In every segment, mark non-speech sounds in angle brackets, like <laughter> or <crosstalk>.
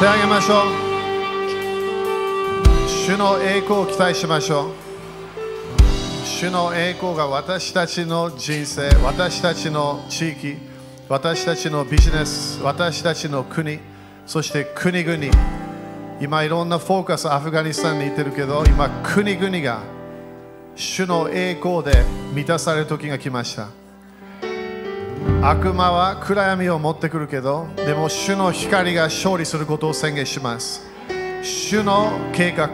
手を挙げましょう。主の栄光を期待しましょう。主の栄光が私たちの人生私たちの地域私たちのビジネス私たちの国そして国々。今いろんなフォーカスアフガニスタンに行ってるけど今国々が主の栄光で満たされる時が来ました。悪魔は暗闇を持ってくるけどでも主の光が勝利することを宣言します。主の計画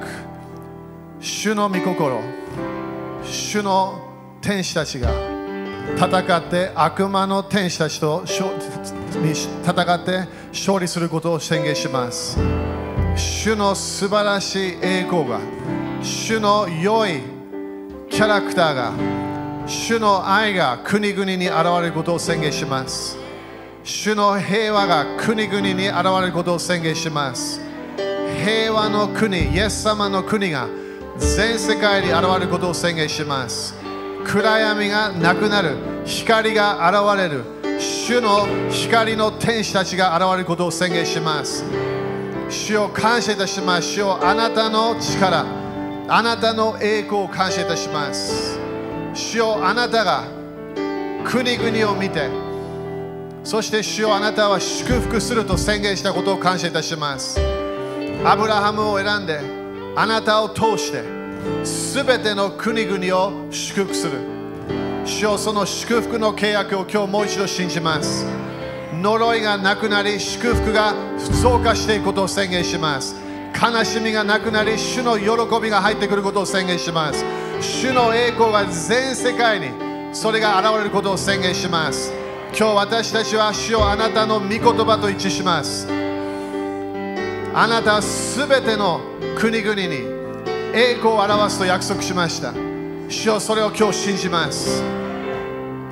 主の御心主の天使たちが戦って悪魔の天使たちと戦って勝利することを宣言します。主の素晴らしい栄光が主の良いキャラクターが主の愛が国々に現れることを宣言します。主の平和が国々に現れることを宣言します。平和の国イエス様の国が全世界に現れることを宣言します。暗闇がなくなる光が現れる。主の光の天使たちが現れることを宣言します。主を感謝いたします。主をあなたの力あなたの栄光を感謝いたします。主よあなたが国々を見てそして主よあなたは祝福すると宣言したことを感謝いたします。アブラハムを選んであなたを通して全ての国々を祝福する。主よその祝福の契約を今日もう一度信じます。呪いがなくなり祝福が増加していくことを宣言します。悲しみがなくなり主の喜びが入ってくることを宣言します。主の栄光が全世界にそれが現れることを宣言します。今日私たちは主をあなたの御言葉と一致します。あなたはすべての国々に栄光を表すと約束しました。主よそれを今日信じます。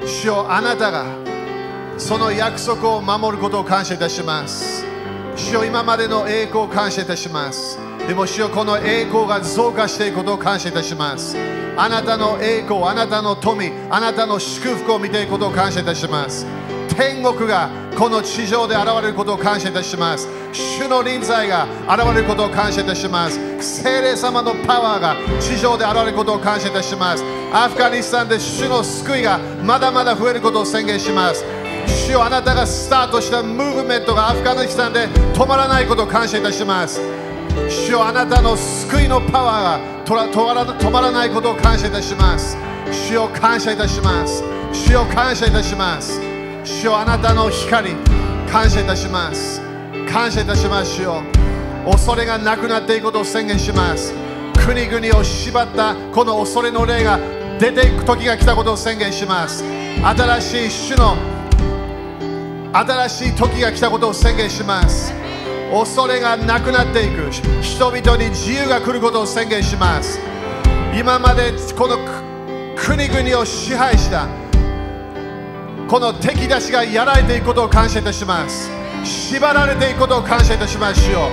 主よあなたがその約束を守ることを感謝いたします。主よ今までの栄光を感謝いたします。でも主よこの栄光が増加していくことを感謝いたします。あなたの栄光あなたの富あなたの祝福を見ていくことを感謝いたします。天国がこの地上で現れることを感謝いたします。主の臨在が現れることを感謝いたします。聖霊様のパワーが地上で現れることを感謝いたします。アフガニスタンで主の救いがまだまだ増えることを宣言します。主よあなたがスタートしたムーブメントがアフガニスタンで止まらないことを感謝いたします。主よあなたの救いのパワーが止まらないことを感謝いたします。主よ感謝いたします。主よ感謝いたします。主よあなたの光感謝いたします。感謝いたします主よ。恐れがなくなっていくことを宣言します。国々を縛ったこの恐れの霊が出ていく時が来たことを宣言します。新しい主の新しい時が来たことを宣言します。恐れがなくなっていく。人々に自由が来ることを宣言します。今までこの国々を支配した。この敵出しがやられていくことを感謝いたします。縛られていくことを感謝いたしますよ。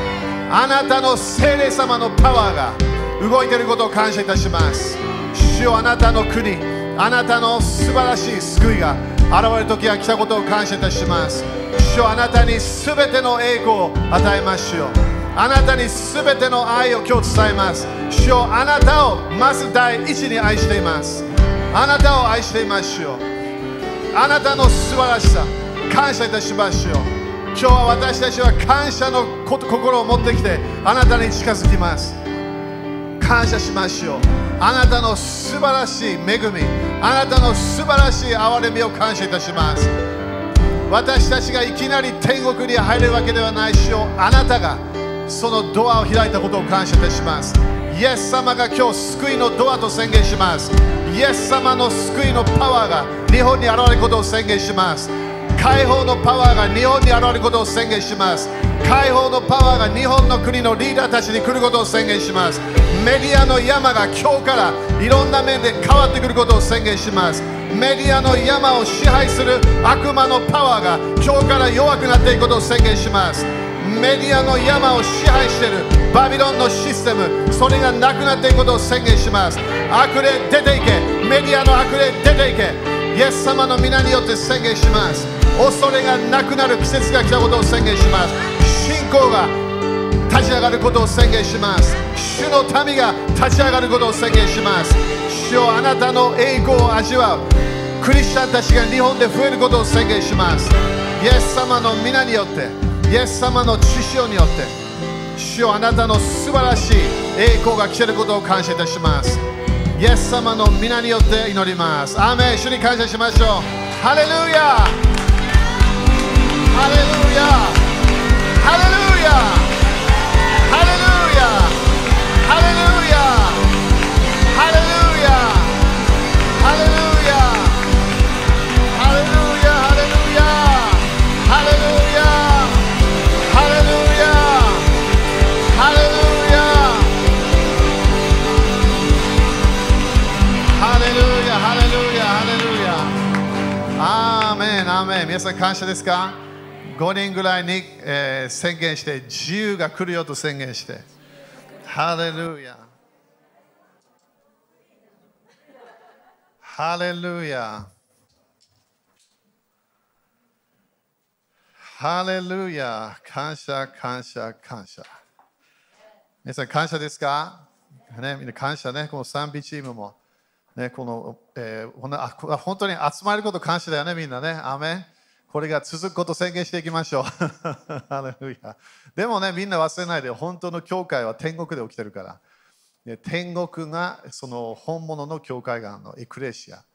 あなたの聖霊様のパワーが動いていることを感謝いたします。主よあなたの国あなたの素晴らしい救いが現れる時が来たことを感謝いたします。主よあなたに全ての栄光を与えますよ。あなたに全ての愛を今日伝えます。主よあなたをまず第一に愛しています。あなたを愛していますよ。あなたの素晴らしさ感謝いたしますよ。今日は私たちは感謝の心を持ってきてあなたに近づきます。感謝しますよ。あなたの素晴らしい恵みあなたの素晴らしい憐れみを感謝いたします。私たちがいきなり天国に入れるわけではないしよあなたがそのドアを開いたことを感謝いたします。イエス様が今日救いのドアと宣言します。イエス様の救いのパワーが日本に現れることを宣言します。解放のパワーが日本に現れることを宣言します。解放のパワーが日本の国のリーダーたちに来ることを宣言します。メディアの山が今日からいろんな面で変わってくることを宣言します。メディアの山を支配する悪魔のパワーが今日から弱くなっていくことを宣言します。メディアの山を支配しているバビロンのシステムそれがなくなっていくことを宣言します。悪霊出ていけメディアの悪霊出ていけ。イエス様の皆によって宣言します。恐れがなくなる季節が来たことを宣言します。信仰が立ち上がることを宣言します。主の民が立ち上がることを宣言します。主よあなたの栄光を味わう。クリスチャンたちが日本で増えることを宣言します。イエス様の皆によってイエス様の知識によって主よあなたの素晴らしい栄光が来ていることを感謝いたします。イエス様の皆によって祈ります。アーメン。主に感謝しましょう。ハレルヤハレルヤ感謝ですか？5人ぐらいに、えー宣言して自由が来るよと宣言して。ハレルヤ。ハレルヤ。ハレルヤ。感謝感謝感謝。皆さん感謝ですか？ね、みんな感謝ね、この賛美チームも。ね、この、えーほんなあ本当に集まること感謝だよね、みんなね。アメこれが続くこと宣言していきましょう。<laughs> ハレルヤでもね、みんな忘れないで、本当の教会は天国で起きてるから。天国がその本物の教会があるの、エクレシア。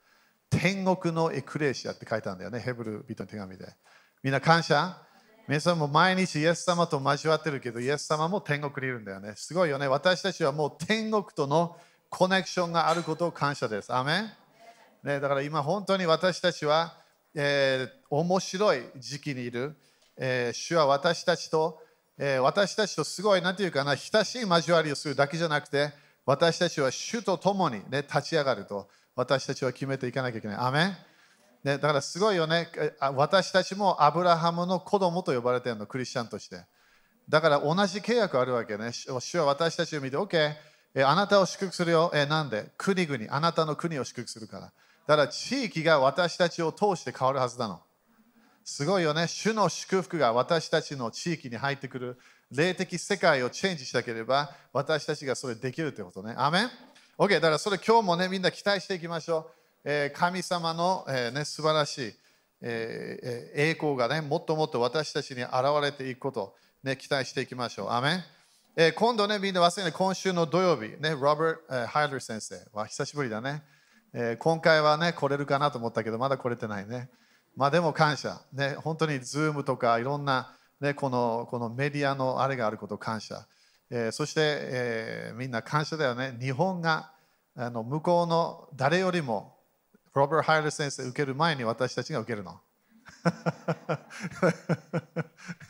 天国のエクレシアって書いてあるんだよね、ヘブル人の手紙で。みんな感謝？皆さんも毎日イエス様と交わってるけど、イエス様も天国にいるんだよね。すごいよね。私たちはもう天国とのコネクションがあることを感謝です。アメね、だから今本当に私たちは、えー面白い時期にいる、えー主は私たちと、えー私たちとすごい、なんていうかな、親しい交わりをするだけじゃなくて、私たちは主と共に、ね、立ち上がると、私たちは決めていかなきゃいけない。アメンね、だからすごいよね。私たちもアブラハムの子供と呼ばれてるの、クリスチャンとして。だから同じ契約あるわけね。主は私たちを見て、OK、あなたを祝福するよ。えなんで？国々、あなたの国を祝福するから。だから地域が私たちを通して変わるはずなの。すごいよね。主の祝福が私たちの地域に入ってくる。霊的世界をチェンジしたければ、私たちがそれできるってことね。アメン ?OK、だからそれ今日もね、みんな期待していきましょう。えー神様の、えーね、素晴らしい、えー栄光がね、もっともっと私たちに現れていくこと、ね、期待していきましょう。アメンえ今度ね、みんな忘れない、今週の土曜日、ね、ロバート・ハイラー先生は久しぶりだね。えー今回はね、来れるかなと思ったけど、まだ来れてないね。まあでも感謝。ね、本当に Zoom とかいろんな、ね、このこのメディアのあれがあること感謝。えーそして、えーみんな感謝だよね。日本があの向こうの誰よりもロバート・ハイラー先生受ける前に私たちが受けるの。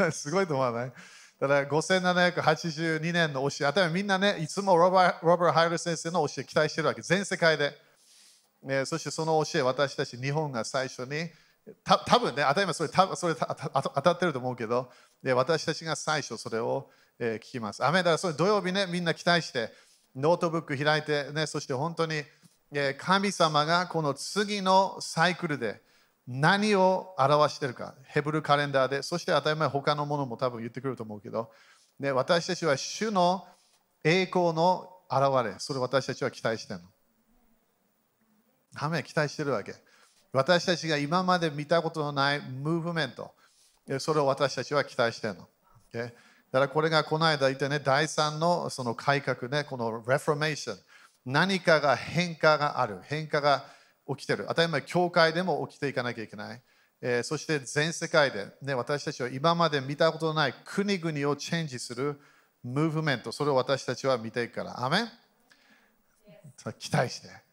<laughs> すごいと思わない？だから5782年の教え、例えばみんなね、いつもロバロバート・ハイラー先生の教え期待してるわけ、全世界で。えそしてその教え、私たち日本が最初に、た多分ね、当たり前それたそれ当たってると思うけど、で私たちが最初それを、え聞きます。アメだからそれ土曜日ね、みんな期待して、ノートブック開いて、ね、そして本当に、え神様がこの次のサイクルで何を表しているか、ヘブルカレンダーで、そして当たり前他のものも多分言ってくると思うけど、ね、私たちは主の栄光の現れ、それ私たちは期待してるの。アメン期待してるわけ。私たちが今まで見たことのないムーブメント、えそれを私たちは期待してるの。Okay？だからこれがこの間言ってね、第3のその改革ね、このレフォーメーション、何かが変化がある、変化が起きてる。当たり前、教会でも起きていかなきゃいけない。えーそして全世界で、ね、私たちは今まで見たことのない国々をチェンジするムーブメント、それを私たちは見ていくから。アメン？期待して。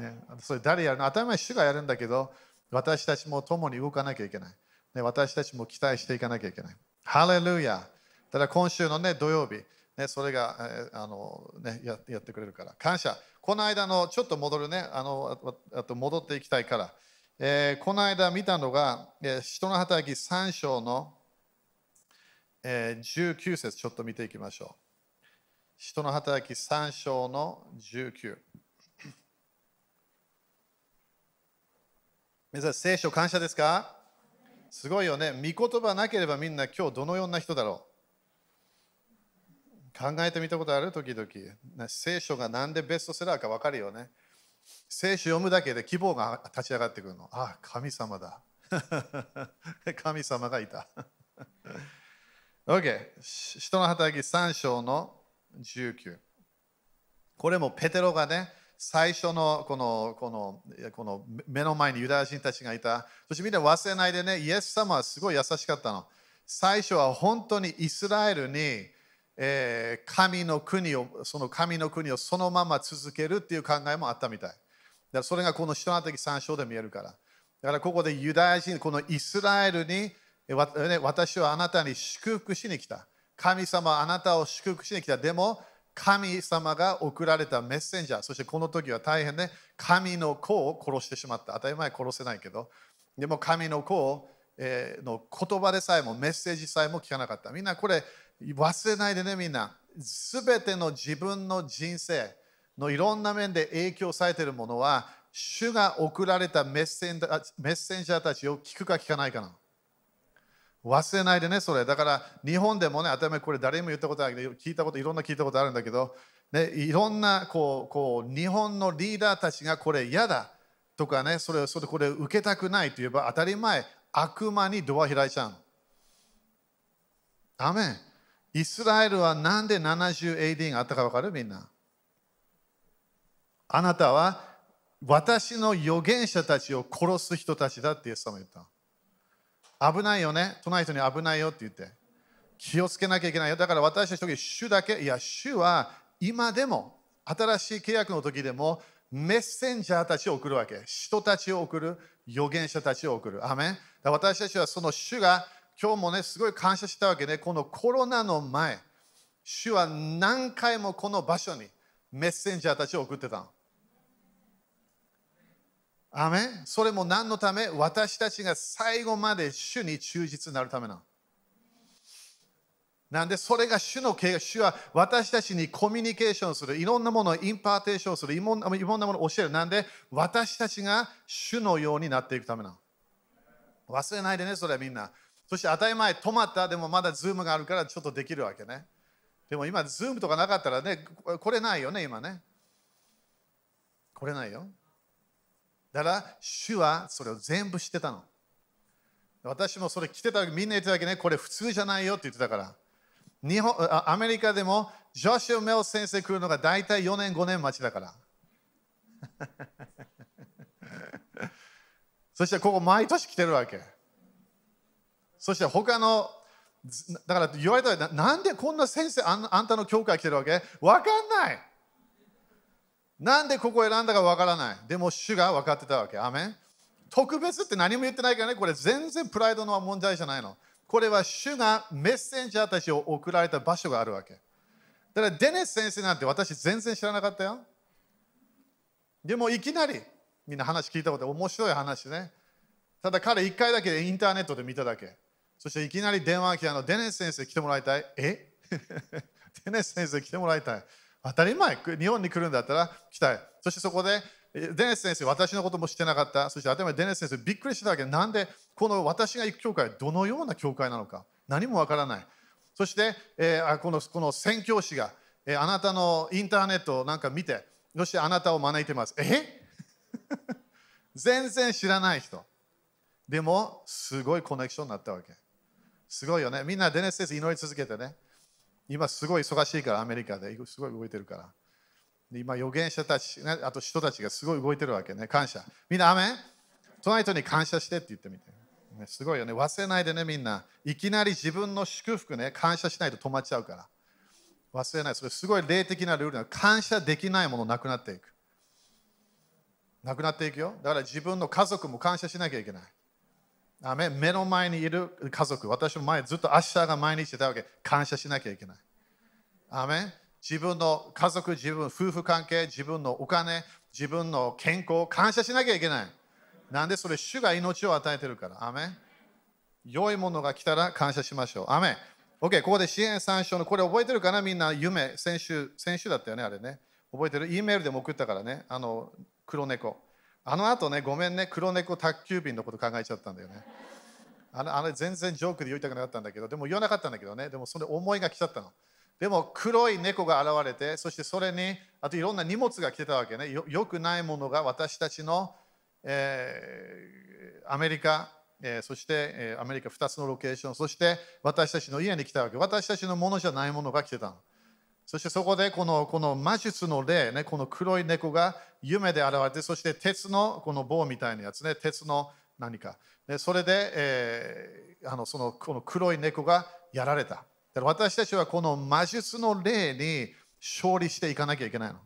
ね、それ誰やるの？当たり前主がやるんだけど、私たちも共に動かなきゃいけない。ね、私たちも期待していかなきゃいけない。ハレルヤただ今週の、ね、土曜日、ね、それが、えーあのね、ややってくれるから。感謝。この間のちょっと戻るね、あのあと戻っていきたいから。えーこの間見たのが、えー人の働き3章の、えー19節ちょっと見ていきましょう。人の働き3章の19。皆さん、聖書感謝ですか？すごいよね。御言葉なければみんな今日どのような人だろう？考えてみたことある？時々、聖書がなんでベストセラーか分かるよね。聖書読むだけで希望が立ち上がってくるの。ああ、神様だ。<laughs> 神様がいた。OK。人の働き3章の19。これもペテロがね、最初のこのこのこの目の前にユダヤ人たちがいた。そしてみんな忘れないでね、イエス様はすごい優しかったの。最初は本当にイスラエルに、えー、神の国を、その神の国をそのまま続けるっていう考えもあったみたい。だからそれがこの人の的3章で見えるから。だからここでユダヤ人、このイスラエルに、私はあなたに祝福しに来た。神様はあなたを祝福しに来た。でも、神様が送られたメッセンジャー、そしてこの時は大変ね、神の子を殺してしまった。当たり前殺せないけど、でも神の子をえー、の言葉でさえもメッセージさえも聞かなかった。みんなこれ忘れないでね、みんな。すべての自分の人生のいろんな面で影響されているものは、主が送られたメッセンメッセンジャーたちを聞くか聞かないかな。忘れないでね、それ。だから日本でもね、当たり前これ誰も言ったことあるけど、聞いたこと、いろんな聞いたことあるんだけど、ね、いろんなこうこう日本のリーダーたちがこれ嫌だとかね、それそれこれ受けたくないと言えば当たり前、悪魔にドア開いちゃうアメ。ンイスラエルはなんで 70AD があったか分かる？みんな。あなたは私の預言者たちを殺す人たちだってイエス様言った危ないよね。隣人に危ないよって言って。気をつけなきゃいけないよ。だから私たちの時主だけいや主は今でも新しい契約の時でもメッセンジャーたちを送るわけ。人たちを送る預言者たちを送る。アメン。私たちはその主が今日もね、すごい感謝したわけね。このコロナの前、主は何回もこの場所にメッセンジャーたちを送ってたの。アメそれも何のため？私たちが最後まで主に忠実になるためなの。なんでそれが主の啓示、主は私たちにコミュニケーションする、いろんなものを impartation する、いろんなものを教える。なんで私たちが主のようになっていくためなの。忘れないでね、それはみんな。そして当たり前、止まった、でもまだズームがあるからちょっとできるわけね。でも今、ズームとかなかったらね、これないよね、今ね。これないよ。だから、主はそれを全部知ってたの。私もそれ来てたみんな言ってたわけね、これ普通じゃないよって言ってたから。日本アメリカでもジョシュ・メオ先生来るのが大体4年、5年待ちだから。<laughs> そしてここ毎年来てるわけ。そして他の、だから言われたら、なんでこんな先生あんあんたの教会来てるわけ？わかんない。なんでここ選んだかわからない。でも主が分かってたわけ。アメン特別って何も言ってないからね、これ全然プライドの問題じゃないの。これは主がメッセンジャーたちを送られた場所があるわけ。だからデネス先生なんて私全然知らなかったよ。でもいきなりみんな話聞いたこと面白い話ね。ただ彼1回だけインターネットで見ただけ。そしていきなり電話が来たの、デネス先生来てもらいたい。え？<laughs> デネス先生来てもらいたい。当たり前、日本に来るんだったら来たい。そしてそこで、デネス先生、私のことも知ってなかった。そして当たり前、デネス先生、びっくりしたわけ。なんで、この私が行く教会、どのような教会なのか、何もわからない。そして、えー、このこの宣教師が、えー、あなたのインターネットをなんか見て、そしてあなたを招いてます。え？<laughs> 全然知らない人。でも、すごいコネクションになったわけ。すごいよね。みんなデネス先生祈り続けてね。今すごい忙しいから、アメリカですごい動いてるからで。今、預言者たち、ね、あと人たちがすごい動いてるわけね。感謝。みんな、アメン？隣人に感謝してって言ってみて。ね、すごいよね。忘れないでね、みんな。いきなり自分の祝福ね、感謝しないと止まっちゃうから。忘れない。それすごい霊的なルールな感謝できないものなくなっていく。なくなっていくよ。だから自分の家族も感謝しなきゃいけない。アメ目の前にいる家族、私も前ずっと明日が毎日だわけ。感謝しなきゃいけない。アメ自分の家族、自分、夫婦関係、自分のお金、自分の健康、感謝しなきゃいけない。なんでそれ、主が命を与えてるから。アメ良いものが来たら感謝しましょう。アメ OK、ここで支援参照の、これ覚えてるかな？みんな夢、先週、先週だったよね、あれね。覚えてる ?E メールでも送ったからね、あの、黒猫。あの後ね、ごめんね、黒猫宅急便のこと考えちゃったんだよね。あのあれ全然ジョークで言いたくなかったんだけど、でも言わなかったんだけどね、でもそれ思いが来ちゃったの。でも黒い猫が現れて、そしてそれに、あといろんな荷物が来てたわけね。よよくないものが私たちの、えーアメリカ、えーそして、えーアメリカ2つのロケーション、そして私たちの家に来たわけ。私たちのものじゃないものが来てたの。そしてそこでこのこの魔術の霊、ね、この黒い猫が夢で現れて、そして鉄のこの棒みたいなやつね、鉄の何か。でそれで、えーあのそのこの黒い猫がやられた。だから私たちはこの魔術の霊に勝利していかなきゃいけないの。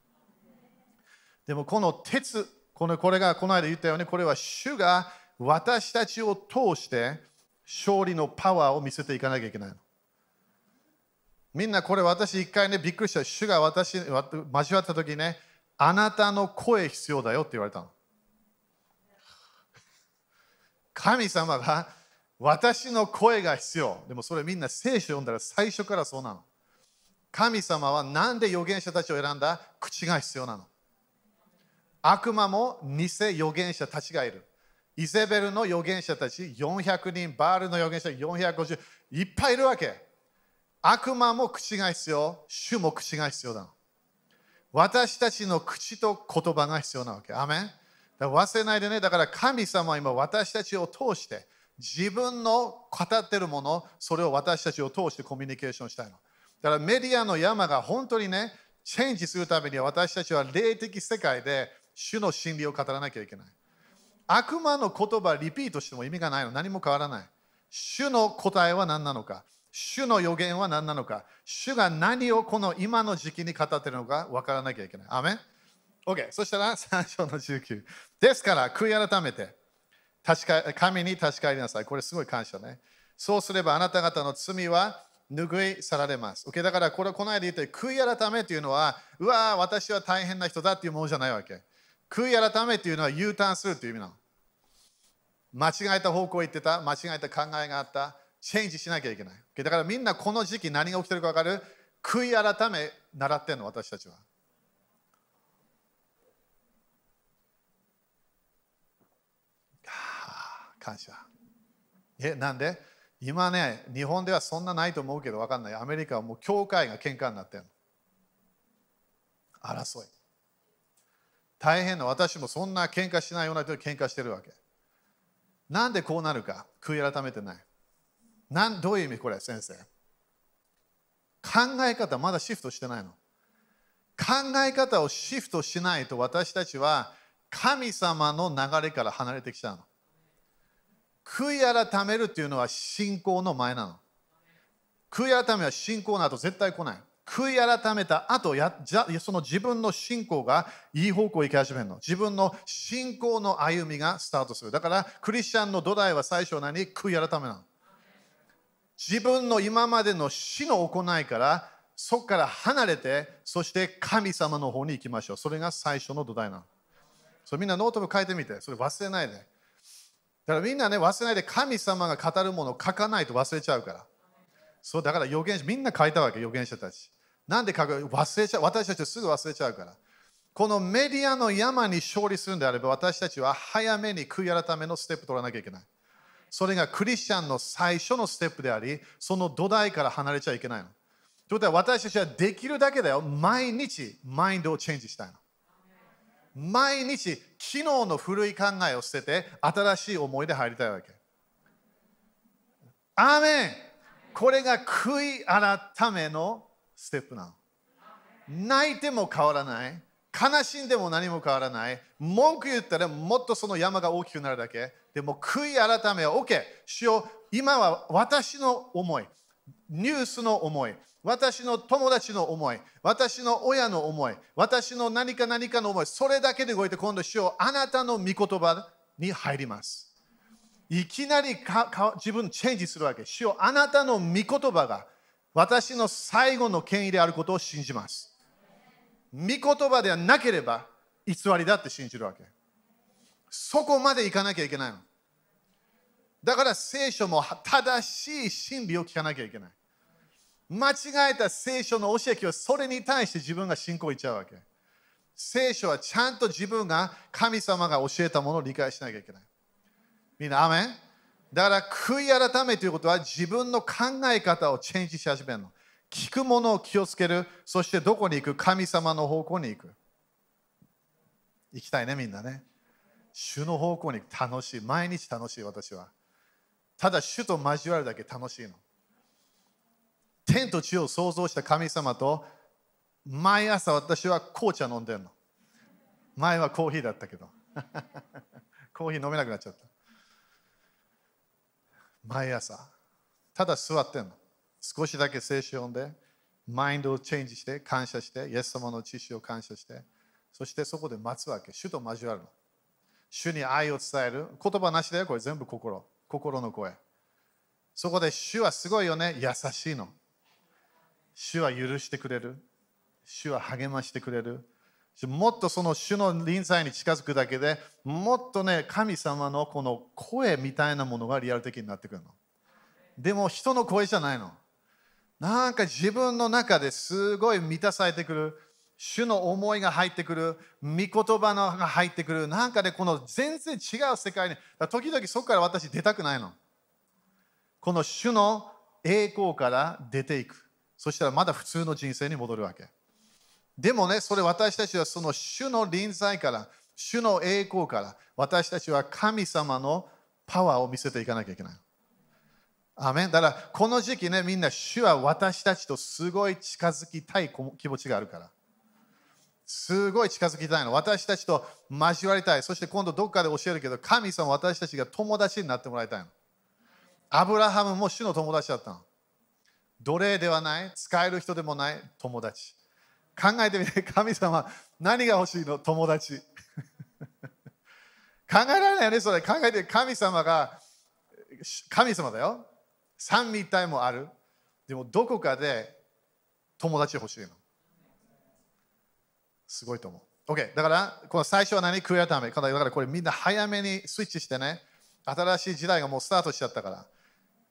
でもこの鉄、このこれがこの間言ったように、これは主が私たちを通して勝利のパワーを見せていかなきゃいけないの。みんなこれ私一回ねびっくりした。主が私わ交わった時ね、あなたの声必要だよって言われたの。神様が私の声が必要。でもそれみんな聖書読んだら最初からそうなの。神様はなんで預言者たちを選んだ？口が必要なの。悪魔も偽預言者たちがいる。イゼベルの預言者たち400人、バールの預言者450、いっぱいいるわけ。悪魔も口が必要、主も口が必要だ。私たちの口と言葉が必要なわけ。アメンだ忘れないでね、だから神様は今私たちを通して自分の語ってるもの、それを私たちを通してコミュニケーションしたいの。だからメディアの山が本当にね、チェンジするためには私たちは霊的世界で主の真理を語らなきゃいけない。悪魔の言葉リピートしても意味がないの。何も変わらない。主の答えは何なのか。主の予言は何なのか？主が何をこの今の時期に語っているのか？分からなきゃいけない。アメン ?OK。そしたら3章の19。ですから、悔い改めて、確か神に確かりなさい。これすごい感謝ね。そうすればあなた方の罪は拭い去られます。OK。だからこれこの間言ったように悔い改めというのは、うわ、私は大変な人だっていうものじゃないわけ。悔い改めというのは U ターンするという意味なの。間違えた方向行ってた、間違えた考えがあった、チェンジしなきゃいけない。だからみんなこの時期何が起きてるか分かる？悔い改め習ってんの、私たちは。はあ感謝。え、なんで？今ね、日本ではそんなないと思うけど分かんない。アメリカはもう教会が喧嘩になってるの。争い。大変な私もそんな喧嘩しないような人と喧嘩してるわけ。なんでこうなるか悔い改めてない。なんどういう意味これ先生？考え方まだシフトしてないの。考え方をシフトしないと私たちは神様の流れから離れてきちゃうの。悔い改めるっていうのは信仰の前なの。悔い改めは信仰の後絶対来ない。悔い改めた後やじゃその自分の信仰がいい方向に行き始めるの。自分の信仰の歩みがスタートする。だからクリスチャンの土台は最初何？悔い改めなの。自分の今までの死の行いからそこから離れてそして神様の方に行きましょう。それが最初の土台なの。それみんなノートに書いてみて。それ忘れないで。だからみんなね忘れないで神様が語るものを書かないと忘れちゃうから。そうだから預言者みんな書いたわけ預言者たち。なんで書く？忘れちゃう私たちはすぐ忘れちゃうから。このメディアの山に勝利するんであれば私たちは早めに悔い改めのステップ取らなきゃいけない。それがクリスチャンの最初のステップであり、その土台から離れちゃいけないの。ということは私たちはできるだけだよ。毎日マインドをチェンジしたいの。毎日昨日の古い考えを捨てて新しい思いで入りたいわけ。アーメンこれが悔い改めのステップなの。泣いても変わらない。悲しんでも何も変わらない。文句言ったらもっとその山が大きくなるだけ。でも悔い改めは OK。主よ今は私の思い、ニュースの思い、私の友達の思い、私の親の思い、私の何か何かの思い、それだけで動いて今度主よあなたの御言葉に入ります。いきなり自分チェンジするわけ。主よあなたの御言葉が私の最後の権威であることを信じます。御言葉ではなければ偽りだって信じるわけ。そこまでいかなきゃいけないの。だから聖書も正しい真理を聞かなきゃいけない。間違えた聖書の教えはそれに対して自分が信仰いっちゃうわけ。聖書はちゃんと自分が神様が教えたものを理解しなきゃいけない。みんな、アメン？だから悔い改めということは自分の考え方をチェンジし始めるの。聞くものを気をつける。そしてどこに行く？神様の方向に行く。行きたいね、みんなね。主の方向に楽しい。毎日楽しい、私は。ただ、主と交わるだけ楽しいの。天と地を創造した神様と毎朝私は紅茶飲んでるの。前はコーヒーだったけど。<laughs> コーヒー飲めなくなっちゃった。毎朝。ただ座ってんの。少しだけ聖書を読んで、マインドをチェンジして、感謝して、イエス様の知識を感謝して、そしてそこで待つわけ。主と交わるの。主に愛を伝える。言葉なしだよ、これ全部心。心の声。そこで主はすごいよね。優しいの。主は許してくれる。主は励ましてくれる。もっとその主の臨在に近づくだけでもっとね、神様のこの声みたいなものがリアル的になってくるの。でも人の声じゃないの。なんか自分の中ですごい満たされてくる。主の思いが入ってくる。御言葉のが入ってくる。なんか、ね、この全然違う世界に、時々そこから私出たくないの。この主の栄光から出ていく。そしたらまだ普通の人生に戻るわけ。でもね、それ私たちはその主の臨在から、主の栄光から、私たちは神様のパワーを見せていかなきゃいけない。アメンだからこの時期ね、みんな主は私たちとすごい近づきたい気持ちがあるから。すごい近づきたいの。私たちと交わりたい。そして今度どっかで教えるけど、神様私たちが友達になってもらいたいの。アブラハムも主の友達だったの。奴隷ではない、使える人でもない友達。考えてみて、神様、何が欲しいの？友達。考えられないよね、それ。考えて、神様が、神様だよ。三位一体もある。でも、どこかで友達欲しいの。すごいと思う。OK。だから、この最初は何？悔い改め。だからこれみんな早めにスイッチしてね。新しい時代がもうスタートしちゃったから。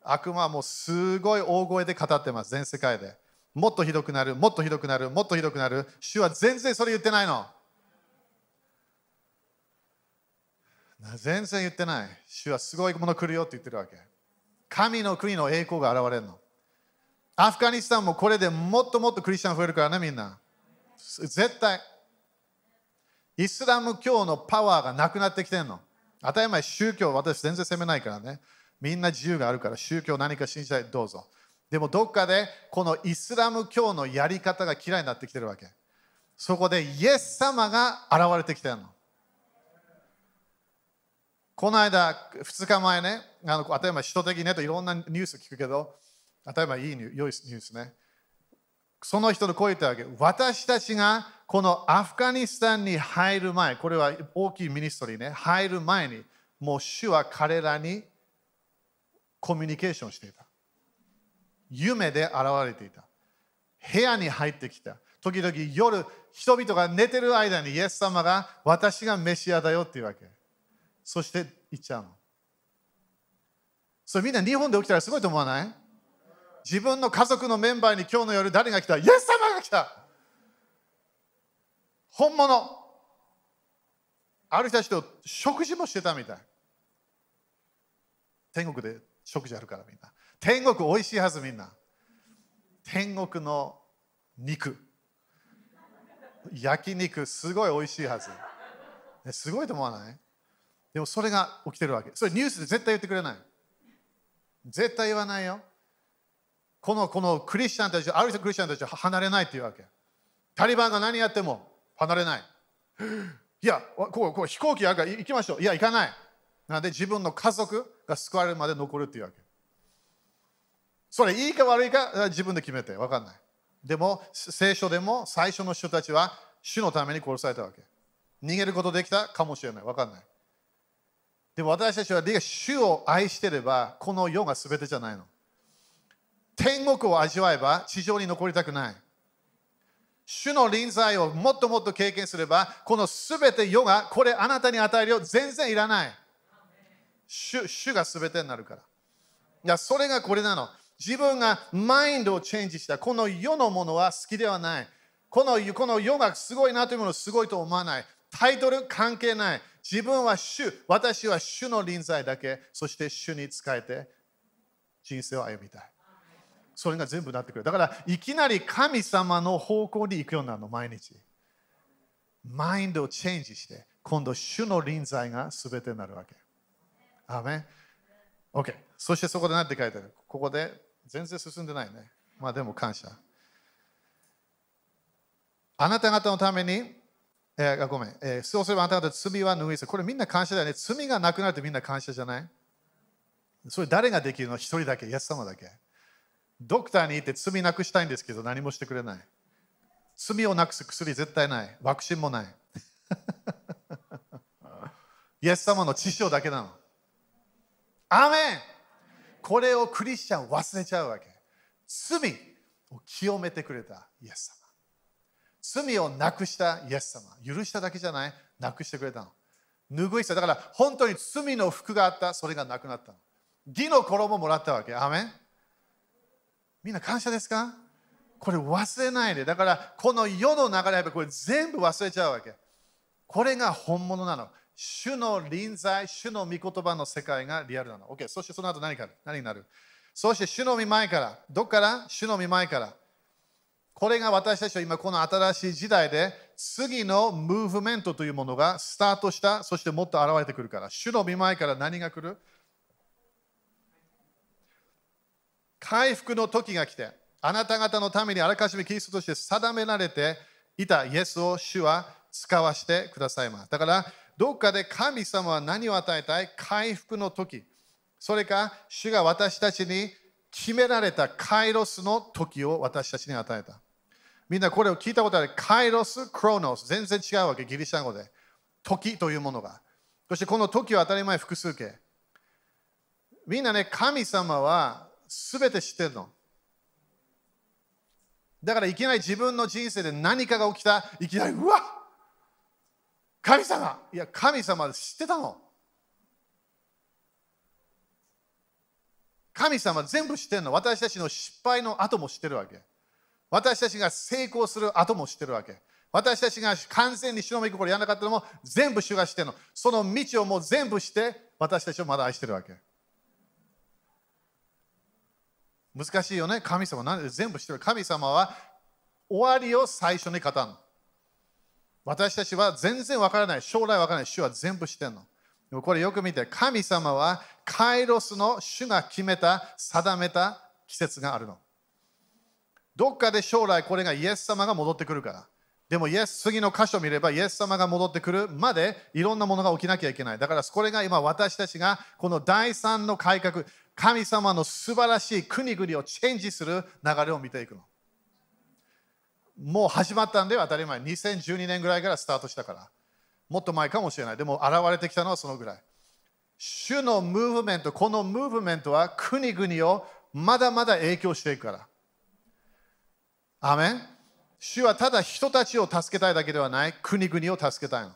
悪魔はもうすごい大声で語ってます。全世界で。もっとひどくなる、もっとひどくなる、もっとひどくなる。主は全然それ言ってないの。全然言ってない。主はすごいもの来るよって言ってるわけ。神の国の栄光が現れるの。アフガニスタンもこれでもっともっとクリスチャン増えるからね、みんな。絶対。イスラム教のパワーがなくなってきてるの。当たり前、宗教、私全然責めないからね。みんな自由があるから、宗教何か信じたい、どうぞ。でもどっかでこのイスラム教のやり方が嫌いになってきてるわけ。そこでイエス様が現れてきてるの。この間、2日前ね、あの当たり前、首都的ねといろんなニュース聞くけど、当たり前いいニュ良いニュースね。その人の声言ったわけ。私たちがこのアフガニスタンに入る前、これは大きいミニストリーね、入る前に、もう主は彼らにコミュニケーションしていた。夢で現れていた。部屋に入ってきた。時々夜、人々が寝てる間にイエス様が私がメシアだよっていうわけ。そして言っちゃうの。それみんな日本で起きたらすごいと思わない？自分の家族のメンバーに今日の夜誰が来た？イエス様が来た！本物。ある人たちと食事もしてたみたい。天国で食事あるからみんな。天国おいしいはずみんな。天国の肉。焼肉すごいおいしいはず。すごいと思わない？でもそれが起きてるわけ。それニュースで絶対言ってくれない。絶対言わないよ。このこのクリスチャンたちある人クリスチャンたちは離れないっていうわけ。タリバンが何やっても離れない。いやこうこう飛行機あるから行きましょう。いや行かない。なので自分の家族が救われるまで残るっていうわけ。それいいか悪いか自分で決めて。分かんない。でも聖書でも最初の人たちは主のために殺されたわけ。逃げることできたかもしれない。分かんない。でも私たちは主を愛してればこの世が全てじゃないの。天国を味わえば地上に残りたくない。主の臨在をもっともっと経験すればこの全て世がこれあなたに与えるよ全然いらない。主主が全てになるから。いやそれがこれなの。自分がマインドをチェンジしたこの世のものは好きではない。このこの世がすごいなというものをすごいと思わない。タイトル関係ない。自分は主私は主の臨在だけそして主に仕えて人生を歩みたいそれが全部なってくる。だから、いきなり神様の方向に行くようになるの、毎日。マインドをチェンジして、今度、主の臨在が全てになるわけ。アーメン ?OK。そしてそこで何て書いてある？ここで全然進んでないね。まあでも感謝。あなた方のために、えー、ごめん、えー、そうすればあなた方罪は脱いせ。これみんな感謝だよね。罪がなくなるってみんな感謝じゃない？それ誰ができるの？一人だけ、イエス様だけ。ドクターに行って罪なくしたいんですけど何もしてくれない。罪をなくす薬絶対ない。ワクチンもない。<laughs> イエス様の知性だけなの。アーメンこれをクリスチャン忘れちゃうわけ。罪を清めてくれたイエス様。罪をなくしたイエス様。許しただけじゃない、なくしてくれたの。拭いした。だから本当に罪の服があった、それがなくなったの。義の衣もらったわけ。アーメンみんな感謝ですか？これ忘れないで。だからこの世の流れ、これ全部忘れちゃうわけ。これが本物なの。主の臨在、主の御言葉の世界がリアルなの。OK。そしてその後何か何になる？そして主の御前から、どっから？主の御前から。これが私たちは今この新しい時代で次のムーブメントというものがスタートした、そしてもっと現れてくるから。主の御前から何が来る？回復の時が来て、あなた方のためにあらかじめキリストとして定められていたイエスを主は使わしてくださいます。だから、どっかで神様は何を与えたい？回復の時。それか、主が私たちに決められたカイロスの時を私たちに与えた。みんなこれを聞いたことある。カイロス、クロノス。全然違うわけ、ギリシャ語で。時というものが。そしてこの時は当たり前複数形。みんなね、神様は全て知ってるの。だからいきなり自分の人生で何かが起きた、いきなり、うわ神様いや、神様知ってたの。神様全部知ってるの。私たちの失敗の後も知ってるわけ。私たちが成功する後も知ってるわけ。私たちが完全に主の御心やらなかったのも全部主が知ってるの。その道をもう全部して私たちをまだ愛してるわけ。難しいよね。神様なんで全部知ってる。神様は終わりを最初に語るの。私たちは全然わからない。将来わからない。主は全部知ってるの。でもこれよく見て、神様はカイロスの主が決めた、定めた季節があるの。どっかで将来これがイエス様が戻ってくるから。でもイエス次の箇所を見ればイエス様が戻ってくるまでいろんなものが起きなきゃいけない。だからこれが今私たちがこの第三の改革、神様の素晴らしい国々をチェンジする流れを見ていくの。もう始まったんで当たり前。2012年ぐらいからスタートしたから。もっと前かもしれない。でも現れてきたのはそのぐらい。主のムーブメント、このムーブメントは国々をまだまだ影響していくから。アメン主はただ人たちを助けたいだけではない、国々を助けたいの。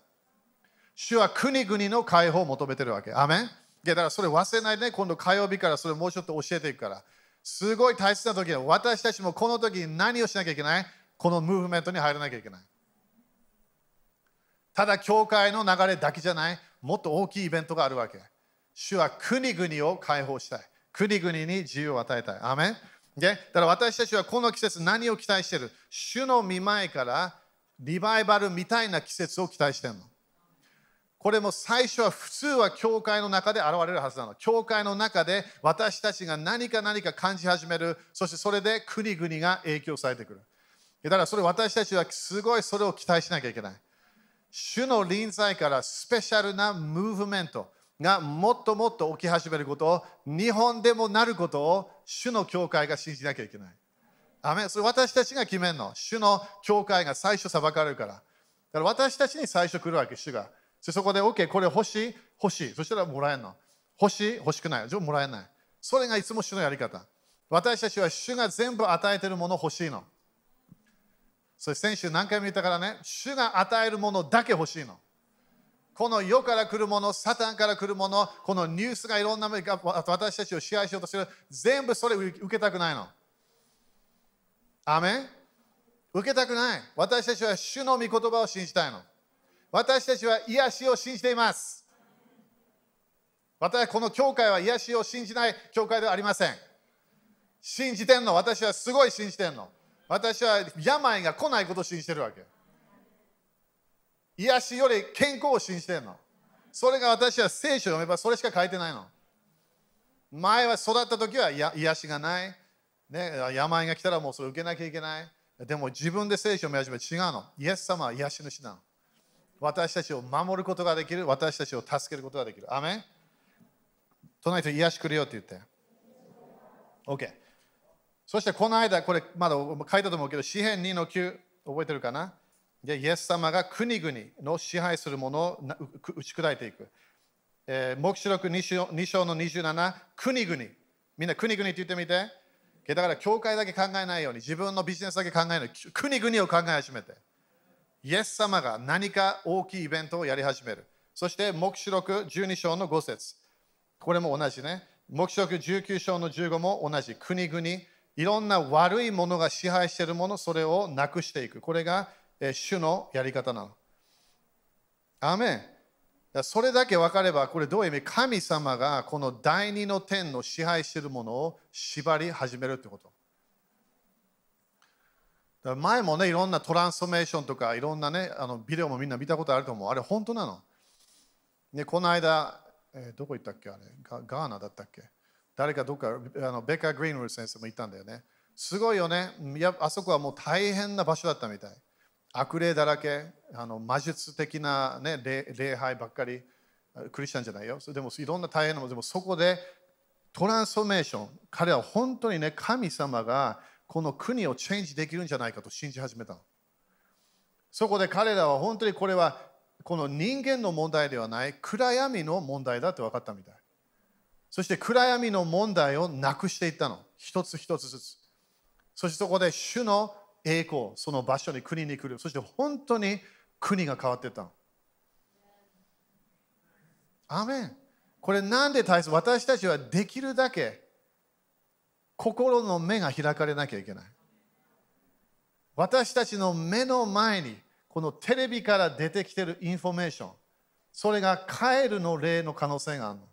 主は国々の解放を求めてるわけ。アメンだからそれ忘れないで、ね、今度火曜日からそれもうちょっと教えていくから。すごい大切な時は私たちもこの時に何をしなきゃいけない？このムーブメントに入らなきゃいけない。ただ教会の流れだけじゃない、もっと大きいイベントがあるわけ。主は国々を解放したい。国々に自由を与えたい。アメンで、だから私たちはこの季節何を期待してる？主の見前からリバイバルみたいな季節を期待してるの。これも最初は普通は教会の中で現れるはずなの。教会の中で私たちが何か何か感じ始める。そしてそれで国々が影響されてくる。だからそれ私たちはすごいそれを期待しなきゃいけない。主の臨在からスペシャルなムーブメントがもっともっと起き始めることを日本でもなることを主の教会が信じなきゃいけない。アメそれ私たちが決めるの。主の教会が最初裁かれるから。だから私たちに最初来るわけ、主が。そこで OK、これ欲しい？欲しい。そしたらもらえるの。欲しい？欲しくない。じゃあもらえない。それがいつも主のやり方。私たちは主が全部与えているもの欲しいの。それ先週何回も言ったからね、主が与えるものだけ欲しいの。この世から来るもの、サタンから来るもの、このニュースがいろんな私たちを支配しようとする、全部それを受けたくないの。アメ受けたくない。私たちは主の御言葉を信じたいの。私たちは癒しを信じています。私はこの教会は癒しを信じない教会ではありません。信じてんの。私はすごい信じてんの。私は病が来ないことを信じてるわけ。癒しより健康を信じてんの。それが私は聖書を読めばそれしか書いてないの。前は育った時は癒しがない。ね、病が来たらもうそれ受けなきゃいけない。でも自分で聖書を見始め違うの。イエス様は癒し主なの。私たちを守ることができる。私たちを助けることができる。アメン隣と癒しくれよって言って。OK。そしてこの間、これまだ書いたと思うけど、詩篇2の9、覚えてるかな？で、イエス様が国々の支配するものを打ち砕いていく。えー、黙示録 2, 章2章の27、国々。みんな国々って言ってみて。だから、教会だけ考えないように、自分のビジネスだけ考えないように、国々を考え始めて。イエス様が何か大きいイベントをやり始める。そして、黙示録12章の5節これも同じね。黙示録19章の15も同じ。国々、いろんな悪いものが支配しているもの、それをなくしていく。これが、え主のやり方なの。アメン。それだけ分かれば、これどういう意味？神様がこの第二の天の支配しているものを縛り始めるってこと。前もね、いろんなトランスフォーメーションとか、いろんなね、あのビデオもみんな見たことあると思う。あれ、本当なの？ね、この間、えー、どこ行ったっけ？あれガガーナだったっけ？誰かどっかあのベッカー・グリーンウル先生も言ったんだよね。すごいよね。いやあそこはもう大変な場所だったみたい。悪霊だらけ、あの魔術的な、ね、礼拝ばっかり、クリスチャンじゃないよ。でもいろんな大変なもの、でもそこでトランスフォーメーション、彼は本当にね、神様がこの国をチェンジできるんじゃないかと信じ始めたの。そこで彼らは本当にこれはこの人間の問題ではない暗闇の問題だって分かったみたい。そして暗闇の問題をなくしていったの。一つ一つずつ。そしてそこで主の栄光、その場所に国に来る。そして本当に国が変わっていった。アメン。これなんで大切？私たちはできるだけ心の目が開かれなきゃいけない。私たちの目の前にこのテレビから出てきてるインフォメーション、それがカエルの例の可能性があるの。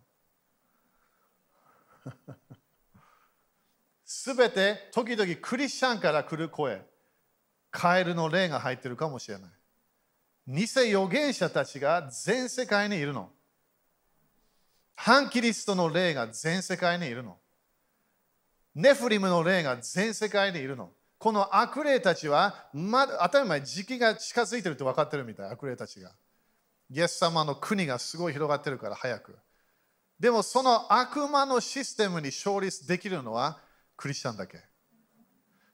<laughs> すべて時々クリスチャンから来る声、カエルの霊が入ってるかもしれない。偽預言者たちが全世界にいるの。反キリストの霊が全世界にいるの。ネフリムの霊が全世界にいるの。この悪霊たちは、ま、当たり前、時期が近づいてるって分かってるみたい、悪霊たちが。イエス様の国がすごい広がってるから早く。でもその悪魔のシステムに勝利できるのはクリスチャンだけ。